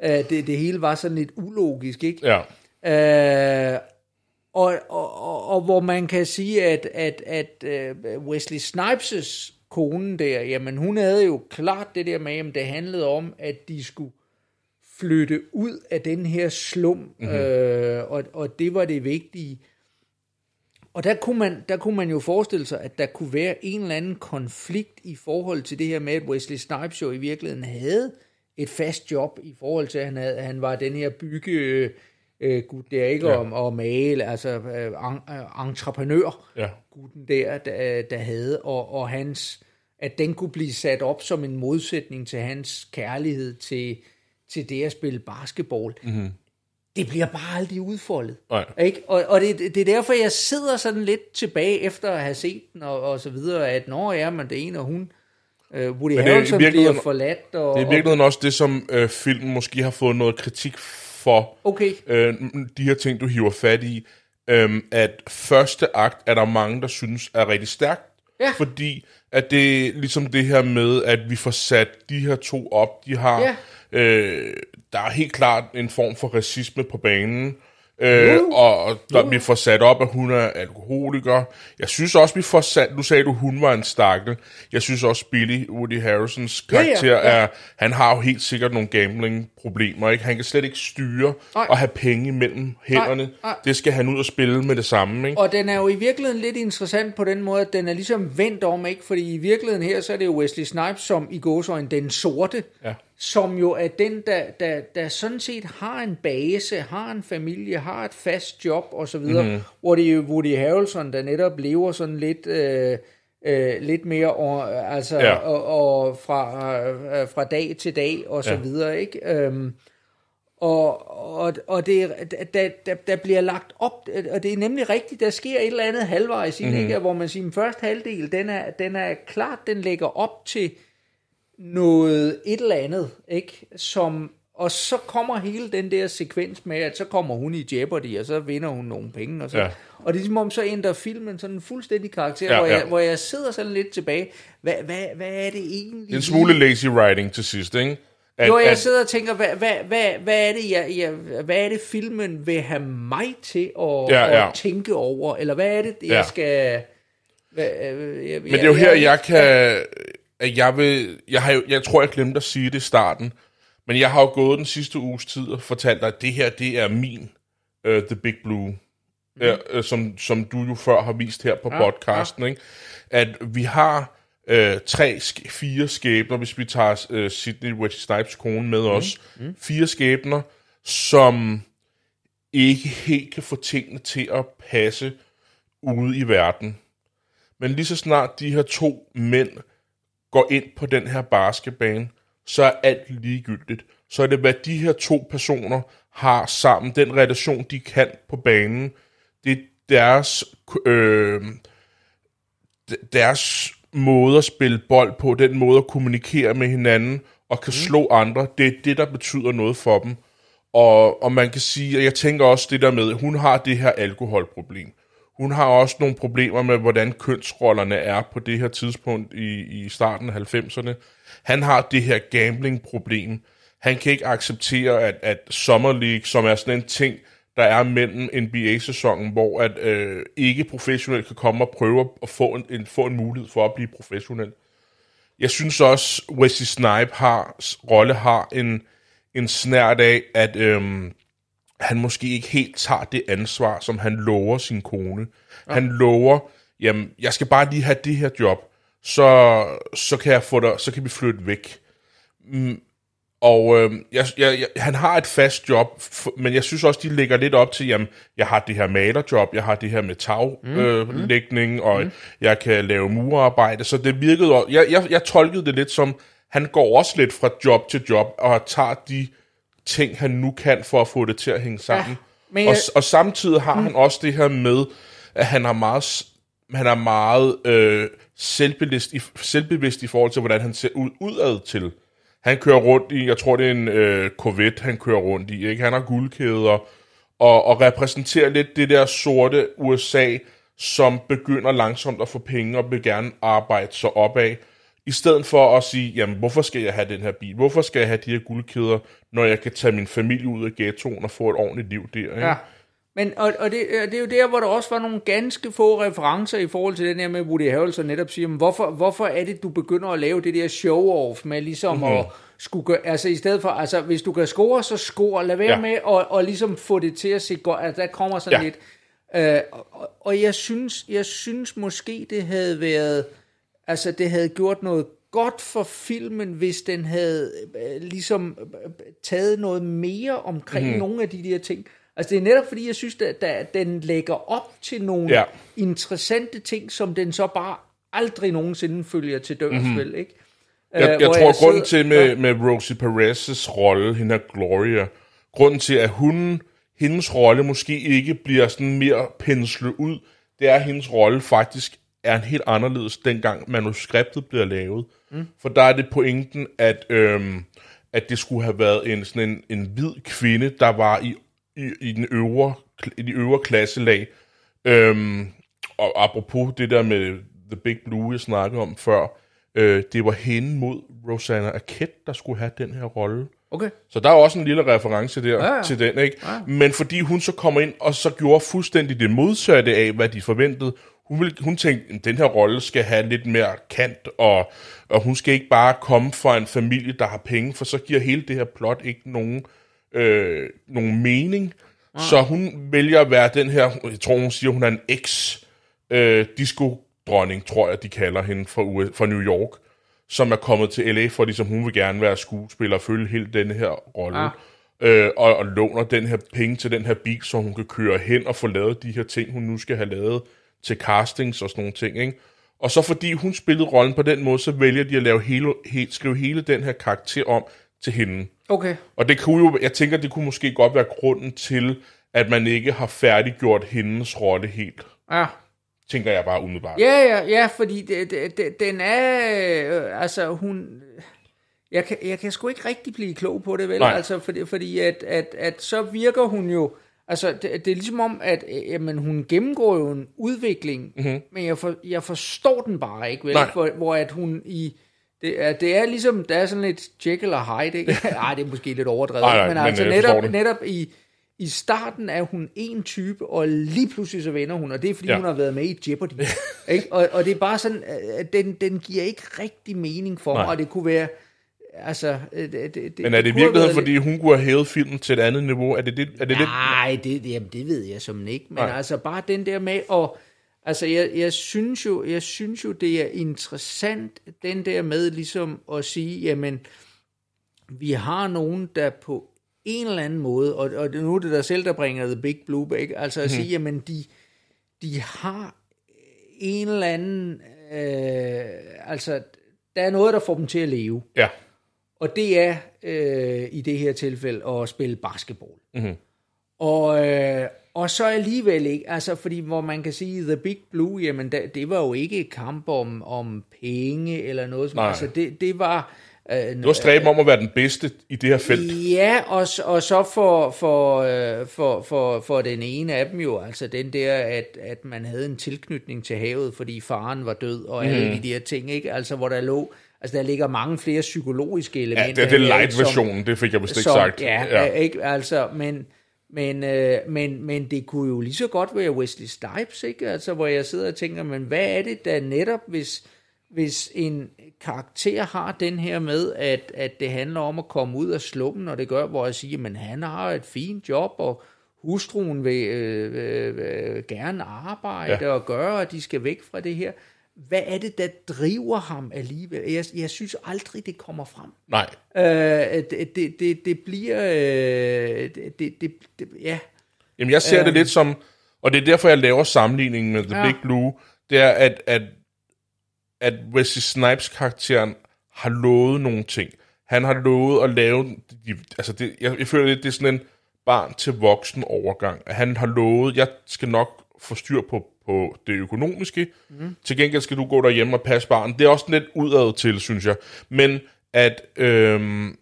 øh, det, det hele var sådan lidt ulogisk, ikke? Ja. Øh, og, og, og, og hvor man kan sige, at, at, at øh, Wesley Snipes' kone der, jamen hun havde jo klart det der med, at det handlede om, at de skulle flytte ud af den her slum, mm-hmm. øh, og, og det var det vigtige. Og der kunne, man, der kunne man jo forestille sig, at der kunne være en eller anden konflikt i forhold til det her med, at Wesley Snipes jo i virkeligheden havde et fast job i forhold til, at han, havde, at han var den her bygge øh, øh, gut der, ikke? Ja. Ja. Og, og male, altså øh, en, øh, entreprenør Ja. gutten der, der, der havde, og, og hans, at den kunne blive sat op som en modsætning til hans kærlighed til, til det at spille basketball. Mm-hmm. Det bliver bare aldrig udfoldet. Nej. Ikke? Og, og det, det er derfor, jeg sidder sådan lidt tilbage efter at have set den, og, og så videre, at når ja, men det ene, og hun, øh, Woody Men det er Harrelson bliver forladt. Og, Det er i virkeligheden også det, som øh, filmen måske har fået noget kritik for. okay, øh, de her ting, du hiver fat i, øh, at første akt er der mange, der synes er rigtig stærkt, Ja. fordi at det er ligesom det her med, at vi får sat de her to op, de har, Ja. Øh, der er helt klart en form for racisme på banen, Øh, og og der, vi får sat op, at hun er alkoholiker. Jeg synes også, vi får sat... Nu sagde du, hun var en stakkel. Jeg synes også, Billy, Woody Harrisons Ja, ja, karakter, ja. er... Han har jo helt sikkert nogle gambling-problemer, ikke? Han kan slet ikke styre Nej. og have penge mellem hænderne. nej. Det skal han ud og spille med det samme, ikke? Og den er jo i virkeligheden lidt interessant på den måde, at den er ligesom vendt om, ikke? Fordi i virkeligheden her, så er det jo Wesley Snipes, som i gåsøjne den sorte, Ja. Som jo er den, der, der, der sådan set har en base, har en familie, har et fast job osv., mm-hmm. hvor det er jo Woody Harrelson, der netop lever sådan lidt... Øh, øh, lidt mere og, altså, Ja. og, og fra, øh, fra dag til dag og så Ja. videre, ikke? Øhm, og, og, og det, der, der, der bliver lagt op, og det er nemlig rigtigt, der sker et eller andet halvvejs i Mhm. mm. ikke? hvor man siger, at første halvdel, den er, den er klart, den lægger op til noget et eller andet, ikke? Som, og så kommer hele den der sekvens med, at så kommer hun i Jeopardy, og så vinder hun nogle penge, og så, Ja. og det er som om, så ændrer filmen sådan en fuldstændig karakter, Ja, ja, hvor, jeg, ja. hvor jeg sidder sådan lidt tilbage, hvad, hvad, hvad er det egentlig? En smule lazy writing til sidst, ikke? At, Jo, jeg at, sidder og tænker, hvad, hvad, hvad, hvad, er det, jeg, jeg, hvad er det, filmen vil have mig til at, Ja, ja. at tænke over? Eller hvad er det, jeg Ja. skal... Hvad, øh, jeg, Men det er jo her, jeg kan... At jeg, vil, jeg, har jo, jeg tror, jeg glemte at sige det i starten. Men jeg har jo gået den sidste uges tid og fortalt dig, at det her, det er min uh, The Big Blue ja, øh, som, som du jo før har vist her på ja, podcasten, ja. Ikke? at vi har øh, tre, sk- fire skæbner, hvis vi tager øh, Sidney Wesley Snipes kone med os, mm. fire skæbner, som ikke helt kan få tingene til at passe ude i verden. Men lige så snart de her to mænd går ind på den her basketbane, så er alt ligegyldigt. Så er det, hvad de her to personer har sammen, den relation, de kan på banen, det er deres, øh, deres måde at spille bold på, den måde at kommunikere med hinanden og kan mm. slå andre, det er det, der betyder noget for dem. Og, og man kan sige, og jeg tænker også det der med, hun har det her alkoholproblem. Hun har også nogle problemer med, hvordan kønsrollerne er på det her tidspunkt i, i starten af 90'erne. Han har det her gambling-problem. Han kan ikke acceptere, at, at Summer League, som er sådan en ting, der er mellem NBA-sæsonen, hvor at øh, ikke professionel kan komme og prøve at få en, en, få en mulighed for at blive professionel. Jeg synes også, Wesley Snipe har, rolle har en, en snært af, at Øh, han måske ikke helt tager det ansvar, som han lover sin kone. Ja. Han lover, jamen, jeg skal bare lige have det her job, så, så kan jeg få dig, så kan vi flytte væk. Mm, og øh, jeg, jeg, jeg, han har et fast job, men jeg synes også, de lægger lidt op til, jamen, jeg har det her malerjob, jeg har det her med taglægning, mm, øh, mm. og mm. jeg kan lave murarbejde, så det virkede, jeg, jeg, jeg tolkede det lidt som, han går også lidt fra job til job, og tager de ting, han nu kan, for at få det til at hænge sammen. Ja, men jeg... og, og samtidig har mm. han også det her med, at han er meget, han er meget øh, selvbevidst, i, selvbevidst i forhold til, hvordan han ser ud udad til. Han kører rundt i, jeg tror det er en øh, Corvette, han kører rundt i. Ikke? Han har guldkæder og, og repræsenterer lidt det der sorte USA, som begynder langsomt at få penge og vil gerne arbejde sig opad. I stedet for at sige, jamen hvorfor skal jeg have den her bil? Hvorfor skal jeg have de her guldkæder, når jeg kan tage min familie ud af ghettoen og få et ordentligt liv der? Ikke? Ja. Men, og, og det, det er jo der, hvor der også var nogle ganske få referencer i forhold til den her med Woody Harrelson netop siger, men hvorfor, hvorfor er det, du begynder at lave det der show-off med ligesom mm-hmm. at skulle gøre, altså i stedet for, altså hvis du kan score, så score, lad være ja. med at og ligesom få det til at se godt, altså der kommer sådan ja. lidt, øh, og, og jeg synes, jeg synes måske det havde været, altså det havde gjort noget godt for filmen, hvis den havde øh, ligesom øh, taget noget mere omkring mm. nogle af de der ting. Altså det er netop fordi, jeg synes, at, den lægger op til nogle ja. interessante ting, som den så bare aldrig nogensinde følger til dørs, mm-hmm. vel, ikke? Jeg, jeg tror, jeg grunden til med, med Rosie Perez's rolle, hende er Gloria, grunden til, at hun, hendes rolle måske ikke bliver sådan mere penslet ud, det er, at hendes rolle faktisk er en helt anderledes, dengang manuskriptet bliver lavet. Mm. For der er det pointen, at, øhm, at det skulle have været en, sådan en, en hvid kvinde, der var i, i, i, den øvre, i de øvre klasselag. Øhm, og apropos det der med The Big Blue, jeg snakkede om før, øh, det var hende mod Rosanna Arquette, der skulle have den her rolle. Okay. Så der er også en lille reference der ja, ja. til den, ikke? Ja. Men fordi hun så kommer ind og så gjorde fuldstændig det modsatte af, hvad de forventede, hun, ville, hun tænkte, at den her rolle skal have lidt mere kant, og, og hun skal ikke bare komme fra en familie, der har penge, for så giver hele det her plot ikke nogen, øh, nogen mening. Ja. Så hun vælger at være den her, jeg tror hun siger, hun er en ex-disco dronning, tror jeg, de kalder hende fra, USA, fra New York, som er kommet til LA, fordi som hun vil gerne være skuespiller og følge hele denne her rolle. Ah. Øh, og, og låner den her penge til den her bil, så hun kan køre hen og få lavet de her ting, hun nu skal have lavet til castings og sådan nogle ting. Ikke? Og så fordi hun spillede rollen på den måde, så vælger de at lave hele, he, skrive hele den her karakter om til hende. Okay. Og det kunne jo, jeg tænker, det kunne måske godt være grunden til, at man ikke har færdiggjort hendes rolle helt. Ja tænker jeg bare umiddelbart. Ja, ja, ja, fordi det, det, det, den er, øh, altså hun, jeg kan, jeg kan sgu ikke rigtig blive klog på det, vel? Nej. Altså, fordi, fordi at, at, at så virker hun jo, altså det, det er ligesom om, at øh, jamen, hun gennemgår jo en udvikling, mm-hmm. men jeg, for, jeg forstår den bare ikke, vel? Hvor, hvor at hun i, det er, det er ligesom, der er sådan lidt Jekyll og Hyde, ikke? Ej, det er måske lidt overdrevet, nej, nej, men, men altså netop, netop i, i starten er hun en type, og lige pludselig så vender hun, og det er fordi, ja. hun har været med i Jeopardy. ikke? Og, og det er bare sådan, at den, den giver ikke rigtig mening for mig, og det kunne være, altså... øh, Det, det, Men er det i virkeligheden, fordi hun kunne have hævet filmen til et andet niveau? Er det det? Er det? Nej, det, jamen, det ved jeg som ikke. Men Nej. Altså bare den der med, og altså jeg, jeg, synes jo, jeg synes jo, det er interessant, den der med ligesom at sige, jamen, vi har nogen, der på en eller anden måde, og, og nu er det der selv, der bringer The Big Blue Bag, altså at sige, jamen, de, de har en eller anden, øh, altså, der er noget, der får dem til at leve. Ja. Og det er øh, i det her tilfælde at spille basketball. Mm-hmm. Og, øh, og så alligevel ikke, altså fordi hvor man kan sige, The Big Blue, jamen det, det var jo ikke et kamp om, om penge eller noget som Nej. altså det, det var... Øh, Det var stræben om at være den bedste i det her felt. Ja, og, og så for, for, øh, for, for, for den ene af dem jo, altså den der, at, at man havde en tilknytning til havet, fordi faren var død, og Mhm. alle de der ting, ikke? Altså hvor der lå, altså der ligger mange flere psykologiske Ja, elementer. det er det her, light-versionen, det fik jeg vist ikke som, sagt. Ja, ja. ikke? Altså, men, men, øh, men, men det kunne jo lige så godt være Wesley Snipes, ikke? Altså, hvor jeg sidder og tænker, men hvad er det der netop, hvis, hvis en karakter har den her med, at, at det handler om at komme ud af slummen, og det gør, hvor jeg siger, men han har et fint job, og hustruen vil øh, øh, øh, gerne arbejde Ja. ja. og gøre, og de skal væk fra det her. Hvad er det, der driver ham alligevel? Jeg, jeg synes aldrig, det kommer frem. Nej. Øh, det, det, det, det bliver... Øh, det, det, det, ja. Jamen, jeg ser det lidt som, og det er derfor, jeg laver sammenligningen med The Ja. Big Blue, det er, at, at, at Wesley Snipes-karakteren har lovet nogle ting. Han har lovet at lave, altså det, jeg, jeg føler lidt, det er sådan en barn til voksen overgang. At han har lovet, jeg skal nok få styr på, på det økonomiske. Mm. Til gengæld skal du gå derhjemme og passe barn. Det er også lidt udad til, synes jeg. Men at øhm,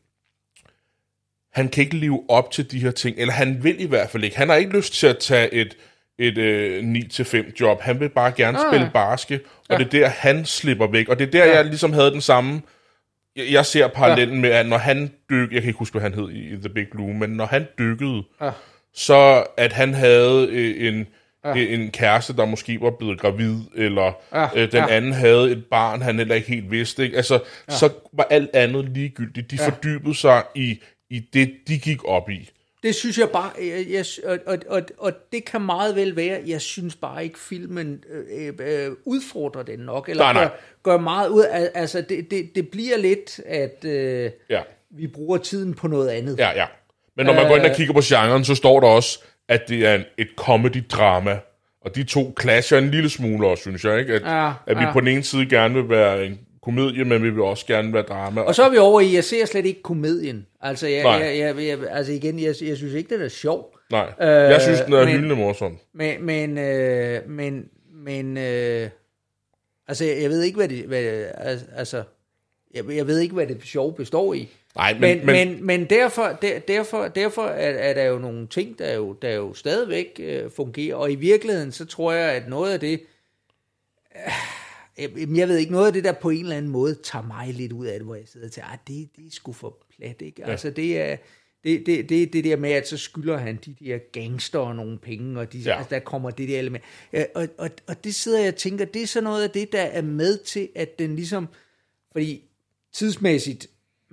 han kan ikke leve op til de her ting, eller han vil i hvert fald ikke. Han har ikke lyst til at tage et, et øh, 9-5 job. Han vil bare gerne Ah. spille baske, og ja. det er der, han slipper væk. Og det er der, ja. jeg ligesom havde den samme... Jeg, jeg ser parallellen ja. med, at når han dykkede... Jeg kan ikke huske, hvad han hed i The Big Blue, men når han dykkede, Ja. så at han havde øh, en, ja. en kæreste, der måske var blevet gravid, eller Ja. øh, den Ja. anden havde et barn, han heller ikke helt vidste. Ikke? Altså, ja. så var alt andet ligegyldigt. De ja. fordybede sig i, i det, de gik op i. Det synes jeg bare, jeg, jeg, og, og, og, og det kan meget vel være, jeg synes bare ikke, filmen øh, øh, udfordrer den nok, eller Nej, nej. Gør, gør meget ud af, altså det, det, det bliver lidt, at øh, Ja. vi bruger tiden på noget andet. Ja, ja. Men når man øh... går ind og kigger på genren, så står der også, at det er en, et comedy-drama. Og de to clasher en lille smule også, synes jeg. Ikke? At, Ja, at vi ja. på den ene side gerne vil være en komedie, men vi vil også gerne være drama. Og så er vi over i, jeg ser slet ikke komedien. Altså, jeg, jeg, jeg, jeg, altså igen, jeg, jeg synes ikke, det er sjov. Nej, Øh, jeg synes, den er men- hyldende morsom. Men, men, øh, men, men øh, altså, jeg, jeg ved ikke, hvad det, hvad, altså, jeg, jeg ved ikke, hvad det sjove består i. Nej, men, Men, men, men, men derfor, der, derfor, derfor er, er der jo nogle ting, der jo, der jo stadigvæk øh, fungerer, og i virkeligheden, så tror jeg, at noget af det, øh, jeg ved ikke, noget af det der på en eller anden måde tager mig lidt ud af det, hvor jeg sidder og tænker, ah, det, det er sgu for plat, ikke? Ja. Altså, det er, det, det, det, det der med, at så skylder han de der gangster nogle penge, og de, Ja. ja. altså, der kommer det der element. Øh, Og, og, og det sidder jeg og tænker, det er så noget af det, der er med til, at den ligesom, fordi tidsmæssigt,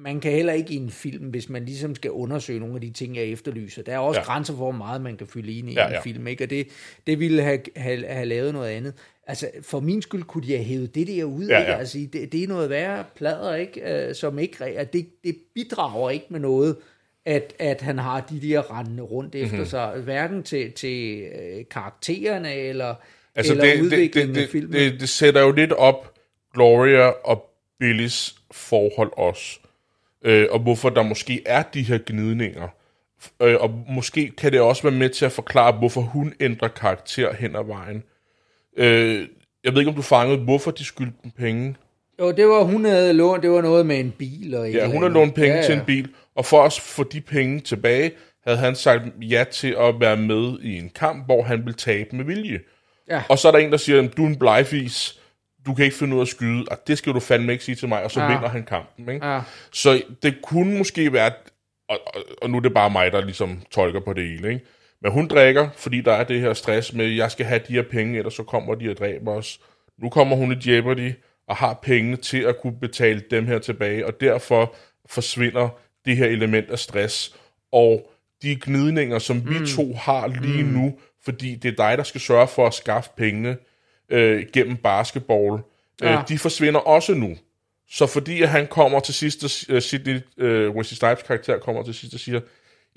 man kan heller ikke i en film, hvis man ligesom skal undersøge nogle af de ting, jeg efterlyser. Der er også Ja. grænser for, hvor meget man kan fylde ind i Ja, en ja. film, ikke? Og det, det ville have, have, have lavet noget andet. Altså, for min skyld kunne de have hævet det der ud, Ja, ikke? ja. Altså, det, det er noget værre plader, ikke? Uh, som ikke, at det, det bidrager ikke med noget, at, at han har de der rendende rundt efter Mhm. mm-hmm. sig, hverken til, til øh, karaktererne, eller, altså, eller det, det, udviklingen det, af filmen. det, det, det sætter jo lidt op Gloria og Billys forhold også. Øh, og hvorfor der måske er de her gnidninger. Øh, og måske kan det også være med til at forklare, hvorfor hun ændrer karakter hen ad vejen. Øh, jeg ved ikke, om du fangede, hvorfor de skyldte dem penge. Jo, det var, hun havde lånt, det var noget med en bil. Og Ja, hun har andet. lånt penge ja, til ja. en bil, og for at få de penge tilbage, havde han sagt ja til at være med i en kamp, hvor han ville tabe med vilje. Ja. Og så er der en, der siger, du er en blegfis, du kan ikke finde ud af at skyde, og det skal du fandme ikke sige til mig, og så ja. Vinder han kampen. Ikke? Ja. Så det kunne måske være, og, og, og nu er det bare mig, der ligesom tolker på det hele, ikke? men hun drikker, fordi der er det her stress med, jeg skal have de her penge, ellers så kommer de og dræber os. Nu kommer hun i Jeopardy, og har pengene til at kunne betale dem her tilbage, og derfor forsvinder det her element af stress, og de gnidninger, som vi to har lige mm. nu, fordi det er dig, der skal sørge for at skaffe pengene øh, gennem basketball, Ja. øh, de forsvinder også nu. Så fordi at han kommer til sidst, uh, Sidney uh, Wesley Snipes karakter kommer til sidst og siger,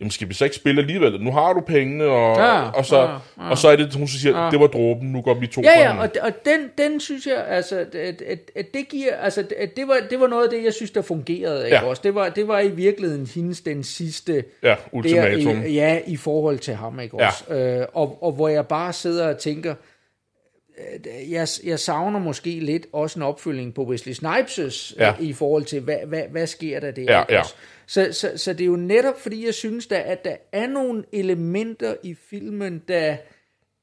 jamen skal vi så ikke spille alligevel? Nu har du pengene, og, Ja, og, så, ja, ja. og så er det, hun siger, det var dråben, nu går vi to Ja, ja, hinanden." og, og den, den synes jeg, altså, at, at, at det giver, altså, at det var, det var noget af det, jeg synes, der fungerede, ikke Ja. også? Det var, det var i virkeligheden hendes den sidste, Ja, ultimatum. Der, i, ja, i forhold til ham, ikke Ja. også? Øh, og, og hvor jeg bare sidder og tænker, øh, jeg, jeg savner måske lidt også en opfølging på Wesley Snipes' Ja. i forhold til, hvad, hvad, hvad sker der der? Ja, ja. Så, så, så det er jo netop, fordi jeg synes, der, at der er nogle elementer i filmen, der,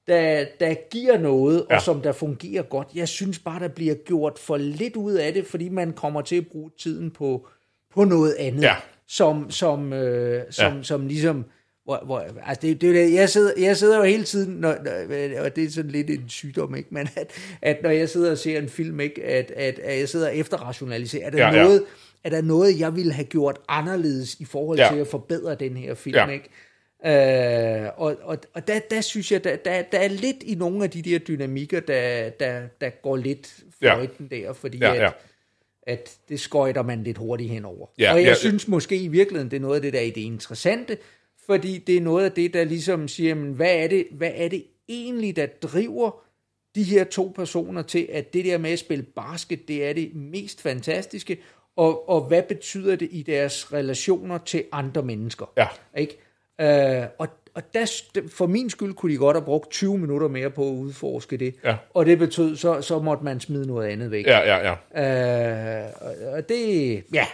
der, der giver noget, Ja. og som der fungerer godt. Jeg synes bare, der bliver gjort for lidt ud af det, fordi man kommer til at bruge tiden på, på noget andet, Ja. som, som, øh, som, ja. som ligesom... Hvor, hvor, altså det, det, det, jeg, sidder, jeg sidder jo hele tiden, når, når, og det er sådan lidt en sygdom, ikke? men at, at når jeg sidder og ser en film, ikke? At, at, at jeg sidder og efterrationaliserer, er der, Ja, ja, ja. noget, er der noget, jeg ville have gjort anderledes i forhold Ja. ja. til at forbedre den her film, Ja. ikke? Øh, og og, og der, der synes jeg, der, der, der er lidt i nogle af de der dynamikker, der, der, der går lidt Ja. fløjten der, fordi Ja, at, ja. at det skøjter man lidt hurtigt henover. Ja, og jeg ja. synes måske i virkeligheden, det er noget af det, der er det interessante, fordi det er noget af det, der ligesom siger, men hvad er det, hvad er det egentlig, der driver de her to personer til, at det der med at spille basket, det er det mest fantastiske, og, og hvad betyder det i deres relationer til andre mennesker? Ja. Ikke? Øh, og og der, for min skyld kunne de godt have brugt 20 minutter mere på at udforske det. Ja. Og det betød, så, så måtte man smide noget andet væk. Ja, ja, ja. Øh, og- det, ja.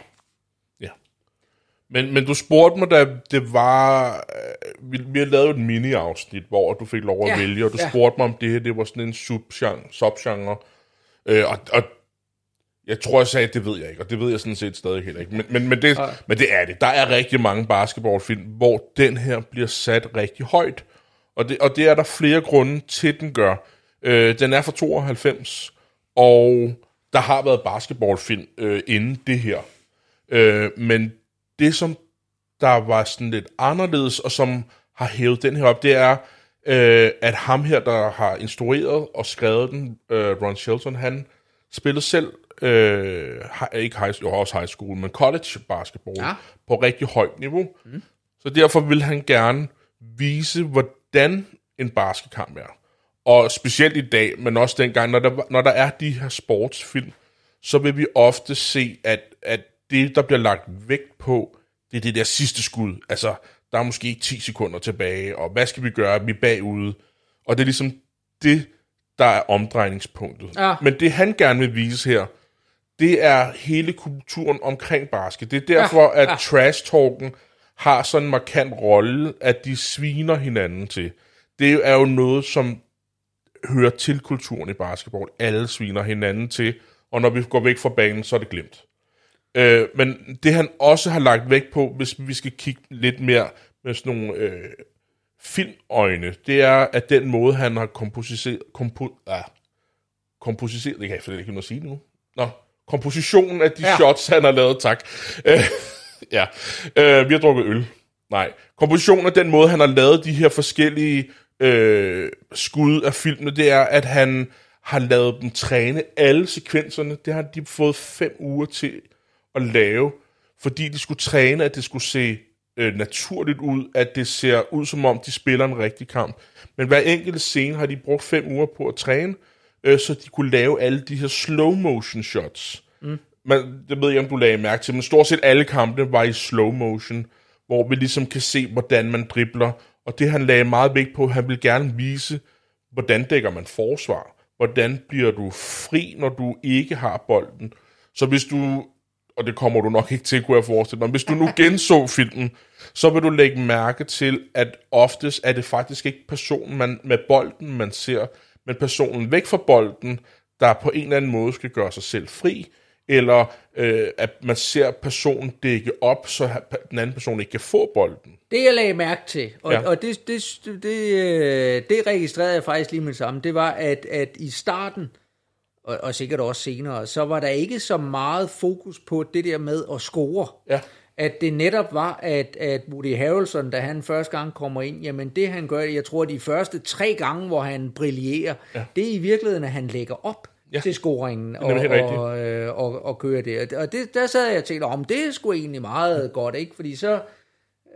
Men, men du spurgte mig, da det var... Øh, vi, vi havde lavet et mini-afsnit, hvor du fik lov at Ja, vælge, og du ja. spurgte mig, om det her det var sådan en subgenre. subgenre. Øh, og, og jeg tror, jeg sagde, at det ved jeg ikke, og det ved jeg sådan set stadig heller ikke. Men, men, men, det, men det er det. Der er rigtig mange basketballfilm, hvor den her bliver sat rigtig højt. Og det, og det er der flere grunde til, den gør. Øh, den er fra 92, og der har været basketballfilm øh, inden det her. Øh, men det, som der var sådan lidt anderledes, og som har hævet den her op, det er, øh, at ham her, der har instrueret og skrevet den, øh, Ron Shelton, han spillede selv, øh, ikke high, jo også high school, men college basketball Ja. på rigtig højt niveau. Mm. Så derfor vil han gerne vise, hvordan en basketkamp er. Og specielt i dag, men også dengang, når der, når der er de her sportsfilm, så vil vi ofte se, at, at det, der bliver lagt vægt på, det er det der sidste skud. Altså, der er måske 10 sekunder tilbage, og hvad skal vi gøre? Vi er bagude. Og det er ligesom det, der er omdrejningspunktet. Ja. Men det, han gerne vil vise her, det er hele kulturen omkring basket. Det er derfor, Ja, at ja. trash-talken har sådan en markant rolle, at de sviner hinanden til. Det er jo noget, som hører til kulturen i basketball. Alle sviner hinanden til, og når vi går væk fra banen, så er det glemt. Øh, men det han også har lagt vægt på, hvis vi skal kigge lidt mere med sådan nogle øh, filmøjne, det er, at den måde, han har komposiseret, kompo, ah, komposiseret, det kan jeg slet ikke nå at sige nu. Nå, kompositionen af de. Ja. shots, han har lavet, tak. Øh, ja, øh, vi har drukket øl. Nej, kompositionen af den måde, han har lavet de her forskellige øh, skud af filmene, det er, at han har lavet dem træne alle sekvenserne. Det har de fået fem uger til at lave, fordi de skulle træne, at det skulle se øh, naturligt ud, at det ser ud som om, de spiller en rigtig kamp. Men hver enkelt scene har de brugt fem uger på at træne, øh, så de kunne lave alle de her slow motion shots. Mm. Men det ved jeg, om du lagde mærke til, men stort set alle kampene var i slow motion, hvor vi ligesom kan se, hvordan man dribler. Og det han lagde meget vægt på, han vil gerne vise, hvordan dækker man forsvar. Hvordan bliver du fri, når du ikke har bolden. Så hvis du, og det kommer du nok ikke til, kunne jeg forestille mig, men hvis du nu genså filmen, så vil du lægge mærke til, at oftest er det faktisk ikke personen man, med bolden, man ser, men personen væk fra bolden, der på en eller anden måde skal gøre sig selv fri, eller øh, at man ser personen dække op, så den anden person ikke kan få bolden. Det jeg lagde mærke til, og, Ja. ja. og det, det, det, øh, det registrerede jeg faktisk lige med det samme, det var, at, at i starten, og, og sikkert også senere, så var der ikke så meget fokus på det der med at score. Ja. At det netop var, at, at Woody Harrelson, da han første gang kommer ind, jamen det han gør, jeg tror de første tre gange, hvor han brillerer, ja. det er i virkeligheden, at han lægger op Ja. ja. til scoringen og, og, øh, og, og kører det. Og det, der sad jeg og tænkte, om det er sgu egentlig meget godt, ikke? Fordi så,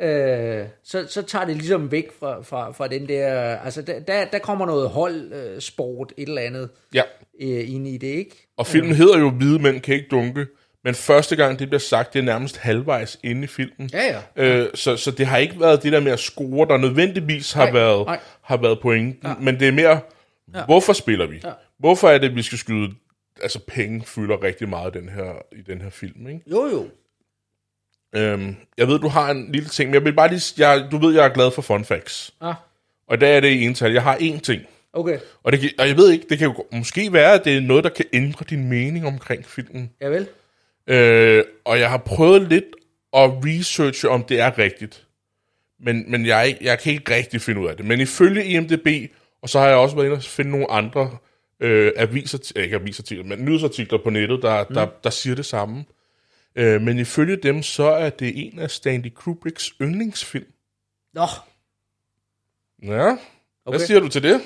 øh, så, så tager det ligesom væk fra, fra, fra den der, altså der, der, der kommer noget holdsport, øh, sport, et eller andet Ja. øh, ind i det, ikke? Og filmen hedder jo Hvide mænd kan ikke dunke, men første gang det bliver sagt, det er nærmest halvvejs inde i filmen. Ja, ja. Øh, så, så det har ikke været det der med at score, der nødvendigvis har Nej, været, nej. har været pointen, ja. men det er mere, ja. hvorfor spiller vi? Ja. Hvorfor er det, at vi skal skyde, altså penge fylder rigtig meget den her, i den her film, ikke? Jo, jo. Øhm, jeg ved, du har en lille ting, men jeg vil bare lige, jeg, du ved, jeg er glad for fun facts. Ah, Og der er det i ental. Jeg har én ting. okay. Og, det, kan- og jeg ved ikke, det kan jo måske være, at det er noget, der kan ændre din mening omkring filmen. Ja vel. Øh, og jeg har prøvet lidt at researche, om det er rigtigt. Men, men jeg, jeg kan ikke rigtig finde ud af det. Men ifølge IMDB, og så har jeg også været inde og finde nogle andre øh, aviser, ikke avisartikler, men nyhedsartikler på nettet, der, mm. der, der siger det samme. Øh, men ifølge dem, så er det en af Stanley Kubricks yndlingsfilm. Nå, Ja, okay. Hvad siger du til det?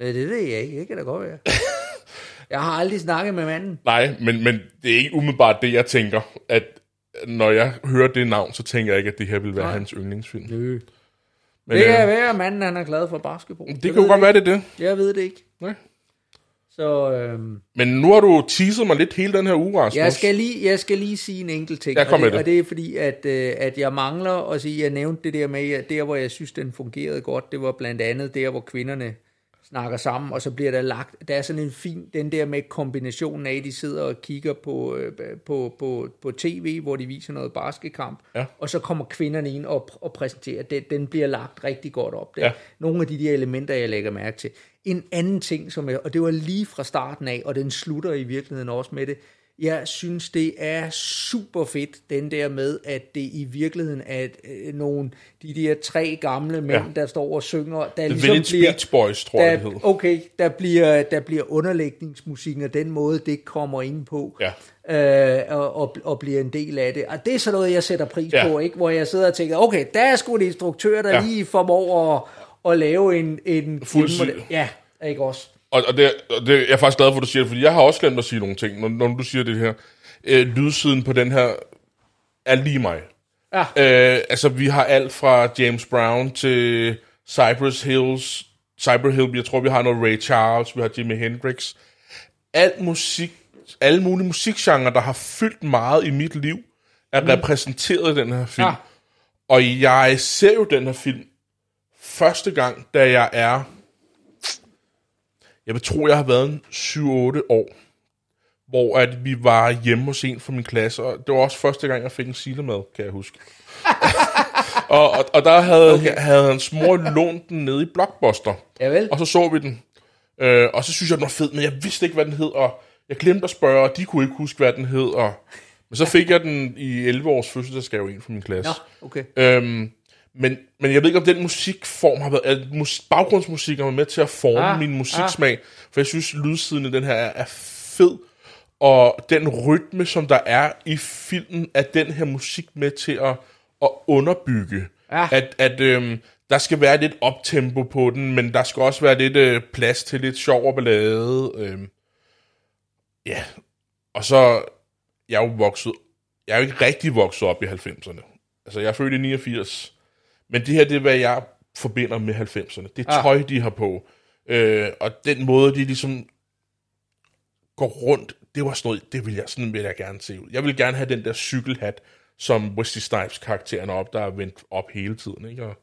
øh, det ved jeg ikke. Det kan da godt være. jeg har aldrig snakket med manden. Nej, men, men det er ikke umiddelbart det, jeg tænker. At når jeg hører det navn, så tænker jeg ikke, at det her vil være Nej. hans yndlingsfilm. Nø. Men, Det kan øh, være, at manden han er glad for basketball. det Jeg kan jo godt være, det det. Jeg ved det ikke. Nej. Så øhm, Men nu har du teaset mig lidt hele den her uge, Rasmus. jeg, skal lige, jeg skal lige sige en enkelt ting. Kom og, med det, det. og det er fordi, at, øh, at jeg mangler at sige, jeg nævnte det der med, at der hvor jeg synes, den fungerede godt, det var blandt andet der, hvor kvinderne snakker sammen, og så bliver der lagt, der er sådan en fin, den der med kombinationen af, at de sidder og kigger på, øh, på, på, på tv, hvor de viser noget basketkamp, Ja. og så kommer kvinderne ind og, og præsenterer, den, den bliver lagt rigtig godt op. Det, Ja. Nogle af de der elementer, jeg lægger mærke til. En anden ting, som jeg, og det var lige fra starten af, og den slutter i virkeligheden også med det, jeg synes, det er super fedt, den der med, at det i virkeligheden er øh, nogle, de der tre gamle mænd, Ja. der står og synger, der The ligesom Village bliver, Beach Boys, tror jeg, det der, hed. okay, der bliver, der bliver underlægningsmusikken, og den måde, det kommer ind på, Ja. øh, og, og, og bliver en del af det. Og det er sådan noget, jeg sætter pris Ja. på, ikke? hvor jeg sidder og tænker, okay, der er sgu en instruktør, der ja. lige formår at, at lave en... en Fuld film- syg. Ja, ikke også? Og, og, det, og det, jeg er faktisk glad for, at du siger det, fordi jeg har også glemt at sige nogle ting, når, når du siger det her. Øh, lydsiden på den her er lige mig. Ja. Øh, altså, vi har alt fra James Brown til Cypress Hills, Cyber Hill, jeg tror, vi har noget Ray Charles, vi har Jimi Hendrix. Alt musik, alle mulige musikgenre, der har fyldt meget i mit liv, er mm. repræsenteret i den her film. Ja. Og jeg ser jo den her film første gang, da jeg er... Jeg vil tro, jeg har været en 7-8 år, hvor at vi var hjemme hos en fra min klasse, og det var også første gang, jeg fik en silemad, kan jeg huske. og, og, og der havde, okay. havde hans mor lånt den nede i Blockbuster, Ja vel? og så så vi den. Øh, og så synes jeg, den var fed, men jeg vidste ikke, hvad den hed, og jeg glemte at spørge, og de kunne ikke huske, hvad den hed. Og... Men så fik jeg den i 11 års fødselsdagsgave, en fra min klasse. Nå, okay. Øhm, men, men jeg ved ikke, om den musikform har været... At mus, baggrundsmusik har været med til at forme ah, Ah, min musiksmag. For jeg synes, lydsiden i den her er, er fed. Og den rytme, som der er i filmen, er den her musik med til at, at underbygge. Ja. At, at øhm, der skal være lidt optempo på den, men der skal også være lidt øh, plads til lidt sjov og ballade. Øhm. Ja, og så... Jeg er jo vokset... Jeg er jo ikke rigtig vokset op i 90'erne. Altså, jeg er født i 89. Men det her, det er, hvad jeg forbinder med 90'erne. Det er Ah. tøj, de har på. Øh, og den måde, de ligesom går rundt, det var sådan noget, det vil jeg, sådan vil jeg gerne se ud. Jeg vil gerne have den der cykelhat, som Wesley Snipes karakteren op, der er vendt op hele tiden, ikke? Og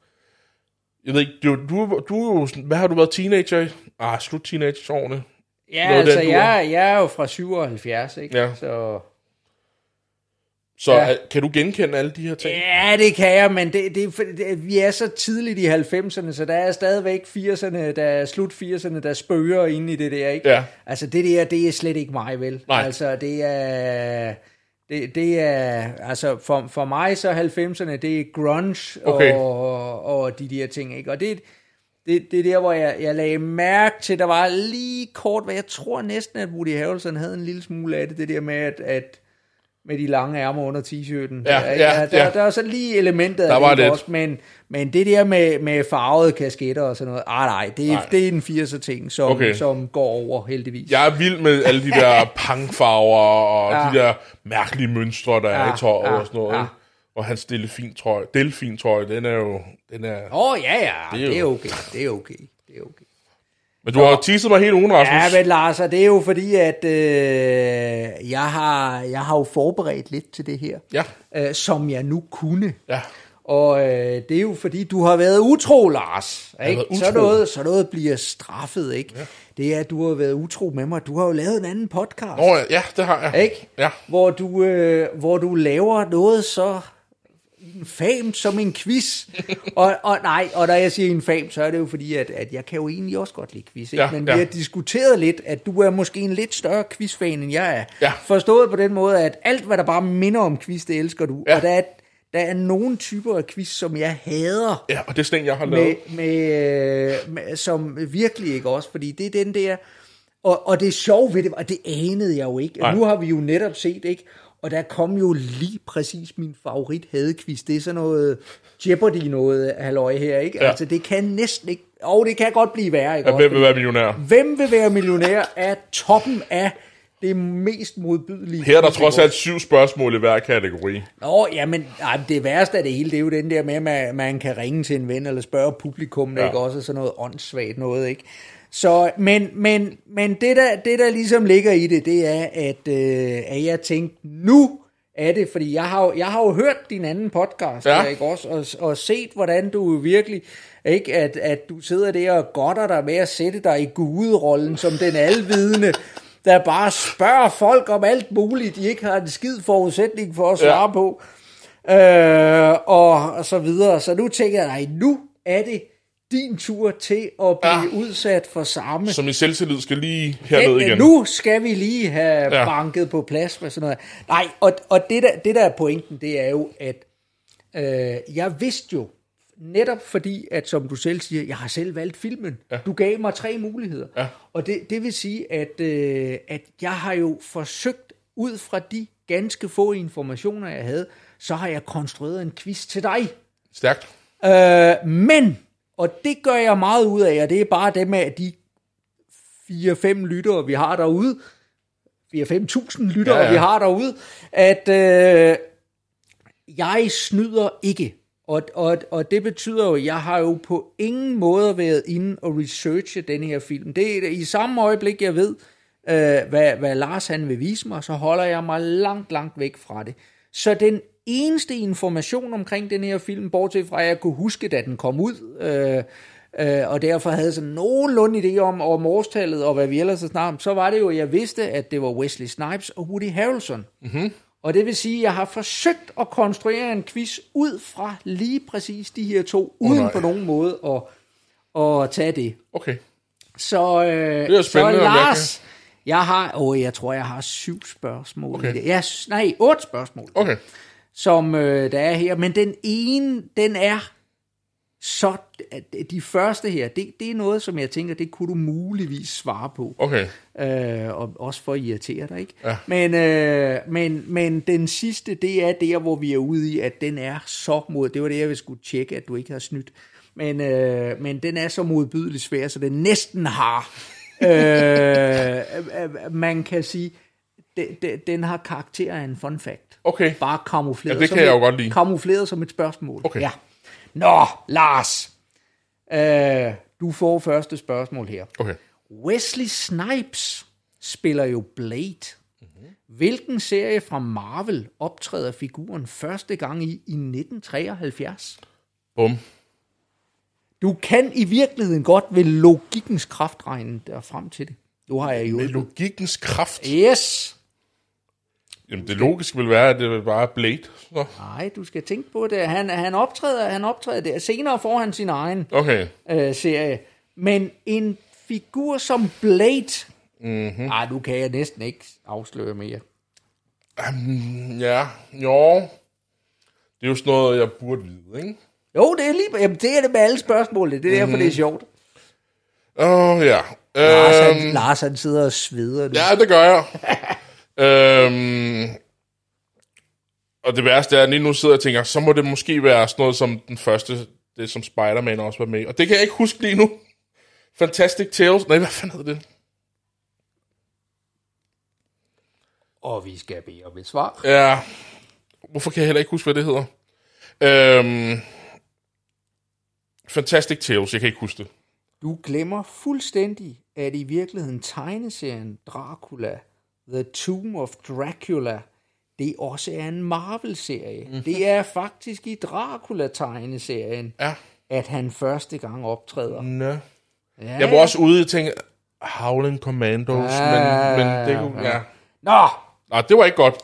jeg ved ikke, du, du, du hvad har du været teenager i? Ah, slut teenageårene. Ja, Noget altså, den jeg, jeg er jo fra 77, ikke? Ja. Så, Så Ja. kan du genkende alle de her ting? ja, det kan jeg, men det, det, det, vi er så tidligt i 90'erne, så der er stadigvæk 80'erne, der er slut 80'erne, der spørger inde i det der, ikke? Ja. Altså, det der, det er slet ikke mig, vel? Nej. Altså, det er... Det, det er, altså for, for mig så er 90'erne, det er grunge Okay. og, og de der ting, ikke? Og det, det, det er der, hvor jeg, jeg lagde mærke til, der var lige kort, hvad jeg tror næsten, at Woody Harrelson havde en lille smule af det, det der med, at, at med de lange ærmer under t-shirten. Ja, der, ja, der, ja. der er så lige elementet Der af var det, lidt. også, men, men det der med, med farvede kasketter og sådan noget, ah nej, det, er- Nej. det er en 80'er ting, som, Okay. som går over heldigvis. Jeg er vild med alle de der pangfarver og Ja. ja. de der mærkelige mønstre, der ja, Ja, er i tøjet ja, og sådan noget. ja. Ja. Og hans delfintrøje, delfintrøje, den er jo... Den er... Åh, oh, ja, ja, Det er er, det er jo- okay, det er okay, det er okay. Men du har teaset mig helt ugen, Rasmus. Ja, men Lars, og det er jo fordi, at øh, jeg, har, jeg har jo forberedt lidt til det her, Ja. øh, som jeg nu kunne. Ja. Og øh, det er jo fordi, du har været utro, Lars. Ikke? været Så, utro. noget, så noget bliver straffet, ikke? Ja. Det er, at du har været utro med mig. Du har jo lavet en anden podcast, Nå, ja, det har jeg. ikke? Ja. Hvor, du, øh, hvor du laver noget så infamt som en quiz. og, og nej, og når jeg siger infam, så er det jo fordi, at, at jeg kan jo egentlig også godt lide quiz. Ikke? Ja, Men ja. vi har diskuteret lidt, at du er måske en lidt større quizfan, end jeg er. Ja. Forstået på den måde, at alt, hvad der bare minder om quiz, det elsker du. Ja. Og der er, der er nogle typer af quiz, som jeg hader Ja, og det er sådan jeg har lavet. med, med, øh, med, som virkelig ikke også, fordi det er den der, og, og det er sjovt ved det, og det anede jeg jo ikke. Nej. Nu har vi jo netop set, ikke? Og der kom jo lige præcis min favorit hadequiz. Det er sådan noget Jeopardy noget halløj her, ikke? Ja. Altså det kan næsten ikke, og det kan godt blive værre, ikke? Ja, hvem vil være millionær? Hvem vil være millionær er toppen af det mest modbydelige. Her er der trods alt syv spørgsmål i hver kategori. Nå, jamen, ej, det værste af det hele, det er jo den der med, at man, man kan ringe til en ven, eller spørge publikum, ja. Ja. ikke også, sådan noget åndssvagt noget, ikke? Så, men, men, men det, der, det, der ligesom ligger i det, det er, at, øh, at jeg tænkte, nu er det, fordi jeg har, jeg har jo hørt din anden podcast, Ja. ja. ikke også, og, og set, hvordan du virkelig, ikke, at, at du sidder der og godter dig med at sætte dig i guderollen som den alvidende, der bare spørger folk om alt muligt, de ikke har en skid forudsætning for at svare ja. på, øh, og, og så videre. Så nu tænker jeg, nej, nu er det din tur til at blive Ja. udsat for samme. Så min selvtillid skal lige herned Men, igen. Nu skal vi lige have ja. banket på plads med sådan noget. Nej, og, og det, der, det der er pointen, det er jo, at øh, jeg vidste jo, netop fordi, at som du selv siger, jeg har selv valgt filmen. Ja. Du gav mig tre muligheder. Ja. Og det, det vil sige, at, øh, at jeg har jo forsøgt, ud fra de ganske få informationer, jeg havde, så har jeg konstrueret en quiz til dig. Stærkt. Øh, men, og det gør jeg meget ud af, og det er bare det med de 4-5 lyttere, vi har derude, 4-5.000 lyttere, ja. ja. vi har derude, at øh, jeg snyder ikke. Og, og, og det betyder jo, at jeg har jo på ingen måde været inde og researche den her film. Det er i samme øjeblik, jeg ved, øh, hvad, hvad Lars han vil vise mig, så holder jeg mig langt, langt væk fra det. Så den eneste information omkring den her film, bortset fra at jeg kunne huske, da den kom ud, øh, øh, og derfor havde sådan nogenlunde idé om, om årstallet og hvad vi ellers har snakket om, så var det jo, at jeg vidste, at det var Wesley Snipes og Woody Harrelson. Mm-hmm. Og det vil sige, at jeg har forsøgt at konstruere en quiz ud fra lige præcis de her to, uden nej. på nogen måde at, at tage det. Okay. Så, øh, Det er så om jeg Lars, jeg har, åh, jeg tror, jeg har syv spørgsmål. Okay. i det. S- nej, otte spørgsmål, Okay. Som øh, der er her. Men den ene, den er så, de første her, det, det er noget, som jeg tænker, det kunne du muligvis svare på. Okay. Øh, og også for at irritere dig, ikke? Ja. Men, øh, men, men den sidste, det er der, hvor vi er ude i, at den er så mod... Det var det, jeg ville skulle tjekke, at du ikke har snydt. Men, øh, men den er så modbydeligt svær, så den næsten har... øh, øh, man kan sige, den, den, den har karakter af en fun fact. Okay. Bare kamufleret. Ja, det som kan jeg et- jo godt lide. Kamufleret som et spørgsmål. Okay. Ja. Nå, Lars. Øh, du får første spørgsmål her. Okay. Wesley Snipes spiller jo Blade. Mm-hmm. Hvilken serie fra Marvel optræder figuren første gang i i 1973? Bum. Du kan i virkeligheden godt ved logikkens kraft regne der frem til det. Nu har jeg jo... Med logikkens kraft. Yes! Jamen, det logiske vil være, at det bare Blade. Så. Nej, du skal tænke på det. Han, han optræder, han optræder der. Senere får han sin egen Okay. øh, serie. Men en figur som Blade... Mm-hmm. Ej, nu kan jeg næsten ikke afsløre mere. Um, ja, jo. Det er jo sådan noget, jeg burde vide, ikke? Jo, det er lige... Jamen, det er det med alle spørgsmål. Det er derfor, mm-hmm. det er sjovt. Åh, oh, ja. Lars, Øhm, han, Lars, han sidder og sveder nu. Ja, det gør jeg. øhm, og det værste er, at lige nu sidder jeg og tænker, så må det måske være sådan noget som den første, det som Spider-Man også var med. Og det kan jeg ikke huske lige nu. Fantastic Tales. Nej, hvad fanden hedder det? Og vi skal bede om et svar. Ja. Hvorfor kan jeg heller ikke huske, hvad det hedder? Øhm, Fantastic Tales, jeg kan ikke huske det. Du glemmer fuldstændig, at i virkeligheden tegneserien Dracula, The Tomb of Dracula, det også er en Marvel-serie. Mm-hmm. Det er faktisk i Dracula-tegneserien, Ja. at han første gang optræder. Nå. Ja, Jeg var også ude og tænke, Howling Commandos, Ja, men, men det kunne, ja. Nå, Nej, det var ikke godt.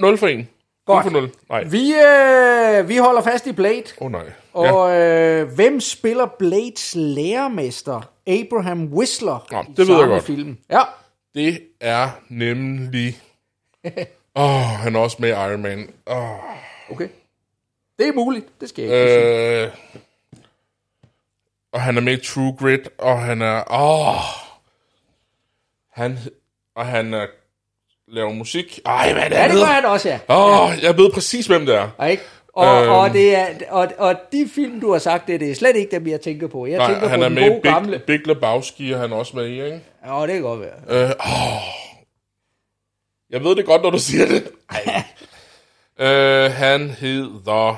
0 for 1. Godt. 0 for 0. Nej. vi, øh, vi holder fast i Blade. Åh oh, nej. Ja. Og øh, hvem spiller Blades lærermester, Abraham Whistler, i det ved jeg godt. film? Ja, Det er nemlig... Åh, oh, han er også med i Iron Man. Oh. okay. Det er muligt, det skal jeg ikke øh, og han er med i True Grit, og han er... Åh! Oh, han, og han er, laver musik. Ej, hvad er det, Ja, det gør han også, ja. Åh, oh, jeg ved præcis, hvem det er. Ja, Ikke? Og, Øhm. og, det er, og, og de film, du har sagt, det, det er slet ikke dem, jeg tænker på. Jeg Nej, tænker han på er den med gode Big, gamle. Big Lebowski, og han er også med i, ikke? Ja, det kan godt være. Øh, åh. Jeg ved det godt, når du siger det. Øh, han hedder...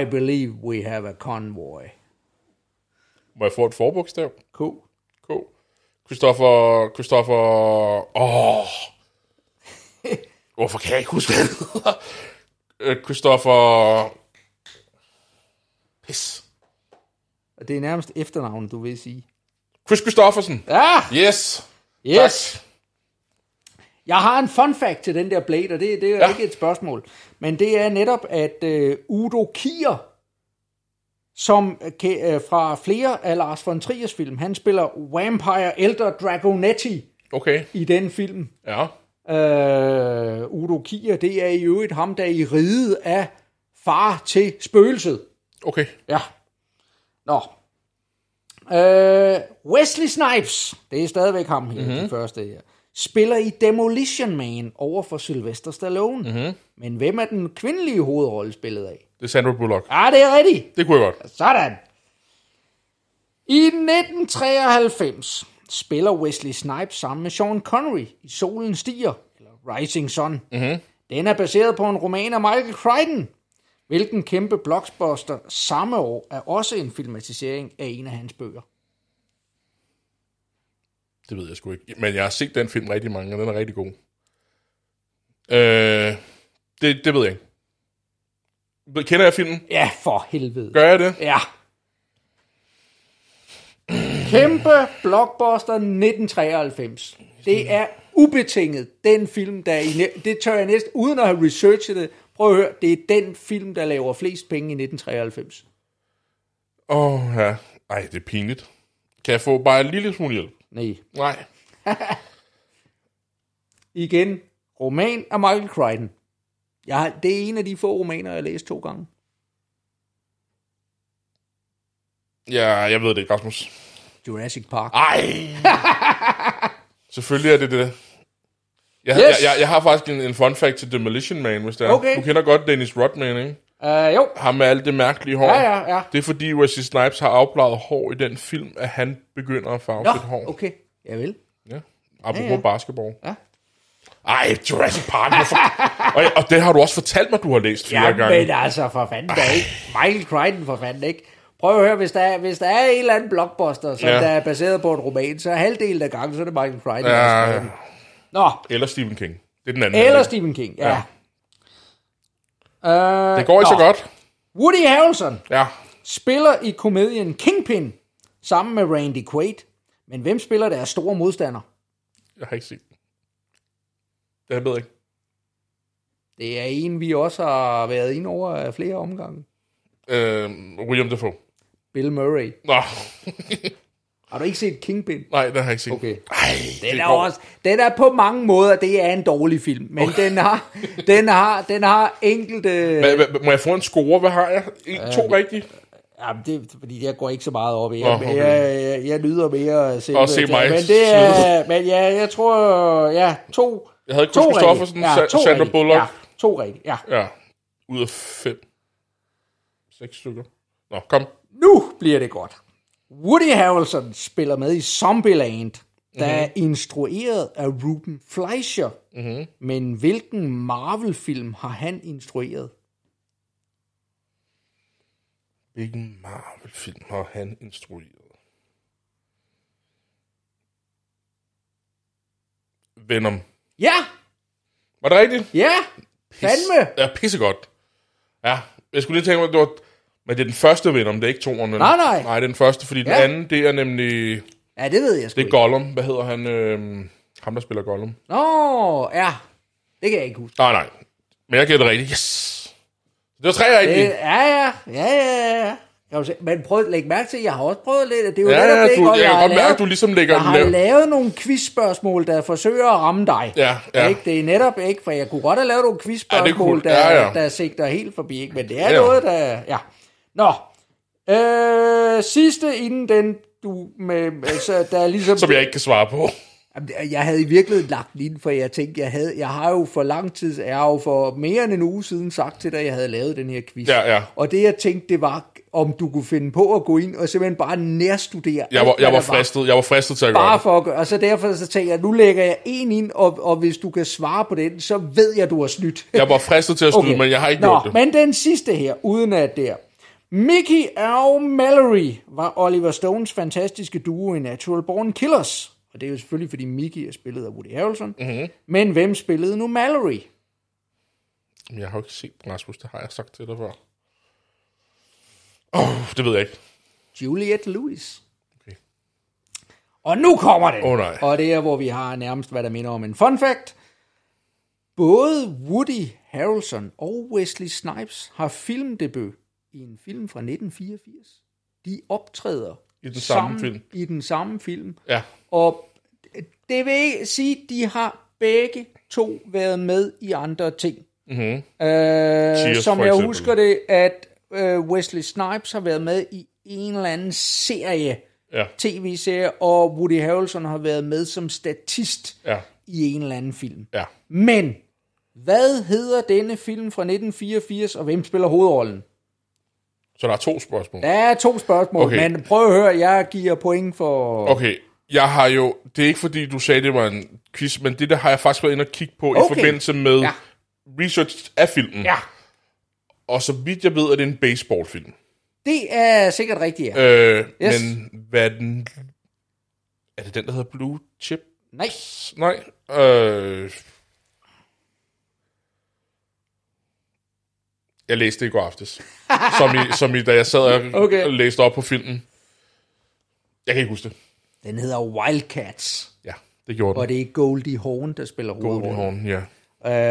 I believe we have a convoy. Må jeg få et forbogstav? K. K. Christoffer... Christoffer... Åh. Hvorfor kan jeg ikke huske, hvad Christoffer... Pis. Og det er nærmest efternavnet, du vil sige. Chris Christoffersen. Ja, Yes. yes. Jeg har en fun fact til den der Blade, og det, det er ja. Ikke et spørgsmål. Men det er netop, at uh, Udo Kier, som ke- uh, fra flere af Lars von Triers film, han spiller Vampire Elder Dragonetti Okay. i den film. Ja. Uh, Udo Kier, det er i øvrigt ham, der er i riget af far til spøgelset. Okay. Ja. Nå. Øh, Wesley Snipes, det er stadigvæk ham her, mm-hmm. den første her, spiller i Demolition Man over for Sylvester Stallone. Mm-hmm. Men hvem er den kvindelige hovedrolle spillet af? Det er Sandra Bullock. Ja, det er rigtigt. Det kunne jeg godt. Sådan. I 1993 spiller Wesley Snipes sammen med Sean Connery i Solen stiger, eller Rising Sun. Mm-hmm. Den er baseret på en roman af Michael Crichton, hvilken kæmpe blockbuster samme år er også en filmatisering af en af hans bøger. Det ved jeg sgu ikke. Men jeg har set den film rigtig mange, og den er rigtig god. Øh, det, det ved jeg ikke. Kender jeg filmen? Ja, for helvede. Gør jeg det? Ja. Kæmpe blockbuster 1993. Det er ubetinget den film, der er i, det tør jeg næsten, uden at have researchet det, prøv at høre, det er den film, der laver flest penge i 1993. Åh, oh, ja. Ej, det er pinligt. Kan jeg få bare en lille smule hjælp? Nej. Nej. Igen, roman af Michael Crichton. Jeg har, det er en af de få romaner, jeg har læst to gange. Ja, jeg ved det ikke, Rasmus. Jurassic Park. Ej! Selvfølgelig er det det. Jeg, Yes. jeg, jeg, jeg har faktisk en, en fun fact til Demolition Man, hvis det er. Okay. Du kender godt Dennis Rodman, ikke? Uh, jo. Ham med alt det mærkelige hår. Ja, ja, ja. Det er fordi Wesley Snipes har afbladet hår i den film, at han begynder at farve Nå, sit hår. okay. Jeg vil. Ja. Apropos Ja, ja, basketball. Ja. Ej, Jurassic Park. Hvorfor? og, og det har du også fortalt mig, du har læst flere Ja, gange. men altså, for fanden da ikke. Michael Crichton, for fanden ikke. Prøv at høre, hvis der, er, hvis der er en eller anden blockbuster, som Ja. der er baseret på en roman, så er halvdelen af gangen, så er det Michael Crichton. Ja. Nå, Eller Stephen King. Det er den anden. eller? Stephen King, ja. Ja. Uh, Det går ikke så godt. Woody Harrelson Ja. spiller i komedien Kingpin sammen med Randy Quaid. Men hvem spiller deres store modstander? Jeg har ikke set den. Det ved jeg ikke. Det er en, vi også har været inde over flere omgange. Øh, William Dafoe. Bill Murray. Nå, Har du ikke set Kingpin? nej, den har jeg ikke set. Okay. Ej, Den det er, går. også, den er på mange måder, det er en dårlig film, men okay. den, har, den, har, den har enkelte... Hva, hva, må jeg få en score? Hvad har jeg? En, to rigtige? Jamen, det fordi, jeg går ikke så meget op i. Jeg, okay. jeg, jeg, jeg lyder mere selv. Og se mig Men det er, men ja, jeg tror, ja, to, Jeg havde Chris Christoffersen, ja, to Sandra. Bullock. Ja, to rigtige, ja. Ja. Ud af fem. Seks stykker. Nå, kom. Nu bliver det godt. Woody Harrelson spiller med i Zombieland, der Mhm. er instrueret af Ruben Fleischer. Mm-hmm. Men hvilken Marvel-film har han instrueret? Hvilken Marvel-film har han instrueret? Venom. Ja, Var det rigtigt? ja, fandme. Ja, pissegodt. Ja, jeg skulle lige tænke mig, at det var... Men det er den første Venom, det er ikke toeren. Nej, nej. Nej, det er den første, fordi ja. Ja. den anden, det er nemlig... Ja, det ved jeg sgu Det er ikke. Gollum. Hvad hedder han? Øhm, ham, der spiller Gollum. Nå, ja, det kan jeg ikke huske. Nej, nej. Men jeg gætter rigtigt. Yes! Det var tre rigtige. Øh, ja, ja, ja, ja, ja. Kan du se? Men prøv at lægge mærke til, jeg har også prøvet lidt, det er jo Ja, netop det, du, og jeg kan har godt mærke, lavet- at du ligesom lægger Jeg har lav- lavet nogle quizspørgsmål, der forsøger at ramme dig. Ja, ja. Ikke? Det er netop ikke, for jeg kunne godt have lavet nogle quizspørgsmål, Ja, kunne- der, ja, ja. der sigter helt forbi. Ikke? Men det er Ja, ja. noget, der... Ja. Nå. Øh, sidste inden den, du med, med så der er ligesom... Som jeg ikke kan svare på. Jeg havde i virkeligheden lagt den ind, for jeg tænkte, jeg, havde, jeg har jo for lang tid, jeg har jo for mere end en uge siden sagt til dig, at jeg havde lavet den her quiz. Ja, ja. Og det jeg tænkte, det var, om du kunne finde på at gå ind og simpelthen bare nærstudere Jeg alt, var, hvad jeg var fristet, jeg var fristet til at gøre Bare det. for at gøre, og så derfor så tænker jeg, nu lægger jeg en ind, og, og hvis du kan svare på den, så ved jeg, du har snydt. Jeg var fristet til at skyde, okay. men jeg har ikke Nå, gjort det. men den sidste her, uden at der. Mickey Earl Mallory var Oliver Stones fantastiske duo i Natural Born Killers. Og det er jo selvfølgelig, fordi Mickey er spillet af Woody Harrelson. Mhm. Mm-hmm. Men hvem spillede nu Mallory? Jeg har jo ikke set den, Rasmus. Det har jeg sagt til dig før. Oh, det ved jeg ikke. Juliette Lewis. Okay. Og nu kommer det. Åh, nej. Og det er, hvor vi har nærmest, hvad der minder om en fun fact. Både Woody Harrelson og Wesley Snipes har filmdebut i en film fra 1984. De optræder I den samme sammen film. i den samme film. Ja. Og det vil ikke sige, at de har begge to været med i andre ting. Mm-hmm. Øh, Cheers, som jeg eksempel. husker det, at øh, Wesley Snipes har været med i en eller anden serie, Ja. tv-serie, og Woody Harrelson har været med som statist Ja. i en eller anden film. Ja. Men, hvad hedder denne film fra 1984, og hvem spiller hovedrollen? Så der er to spørgsmål. Der er to spørgsmål, Okay. men prøv at høre, jeg giver point for... Okay, jeg har jo... Det er ikke fordi, du sagde, det var en quiz, men det der har jeg faktisk været inde og kigge på okay. i forbindelse med Ja. research af filmen. Ja, Og så vidt jeg ved, er det en baseballfilm. det er sikkert rigtigt, ja. Øh, Yes. Men hvad er den... Er det den, der hedder Blue Chip? Nej, Nej. Øh, jeg læste det i går aftes. som, i, som i, da jeg sad og Okay. læste op på filmen. Jeg kan ikke huske det. den hedder Wildcats, Ja, det gjorde og den. det er Goldie Hawn, der spiller Goldie hovedrollen. Hawn, ja.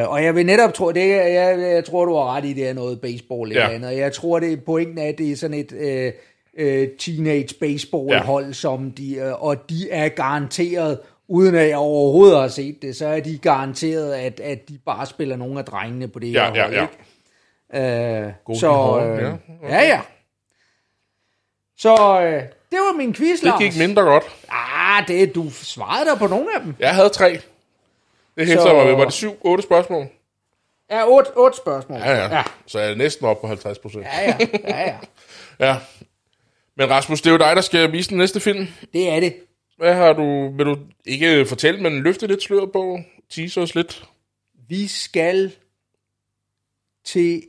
Uh, og jeg vil netop tro, det er, jeg, jeg tror, du har ret i, det er noget baseball eller Ja. andet. Jeg tror, det pointen er, at det er sådan et uh, uh, teenage baseball hold, ja. som de, uh, og de er garanteret, uden at jeg overhovedet har set det, så er de garanteret, at, at de bare spiller nogle af drengene på det Ja, her ja, hold. ja. Ikke? Goldie så, uh, ja, ja, okay. ja, ja. Så uh, det var min quiz, Det Lars. gik mindre godt. Ah, det, du svarede der på nogle af dem. Jeg havde tre. Det hæfter Så- mig ved. Var det syv, otte spørgsmål? Ja, otte, otte spørgsmål. Ja, ja. ja. Så er jeg næsten oppe på 50 procent. Ja, ja, ja, ja. ja. Men Rasmus, det er jo dig, der skal vise den næste film. Det er det. Hvad har du... Vil du ikke fortælle, men løfte lidt sløret på? Tease os lidt? Vi skal til,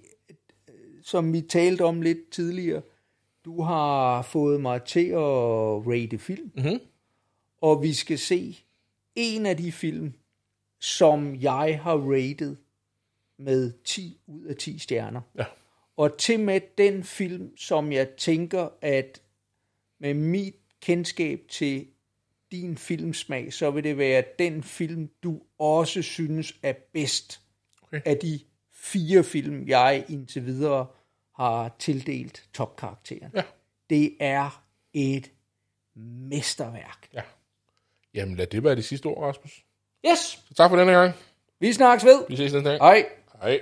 som vi talte om lidt tidligere, du har fået mig til at rate film, Mhm. og vi skal se en af de film, som jeg har rated med 10 ud af 10 stjerner. Ja. Og til med den film, som jeg tænker, at med mit kendskab til din filmsmag, så vil det være den film, du også synes er bedst Okay. af de fire film, jeg indtil videre har tildelt topkarakteren. Ja. Det er et mesterværk. Ja. Jamen lad det være det sidste ord, Rasmus. Yes, Så tak for denne gang. vi snakkes ved. Vi ses næste gang. Hej. Hej.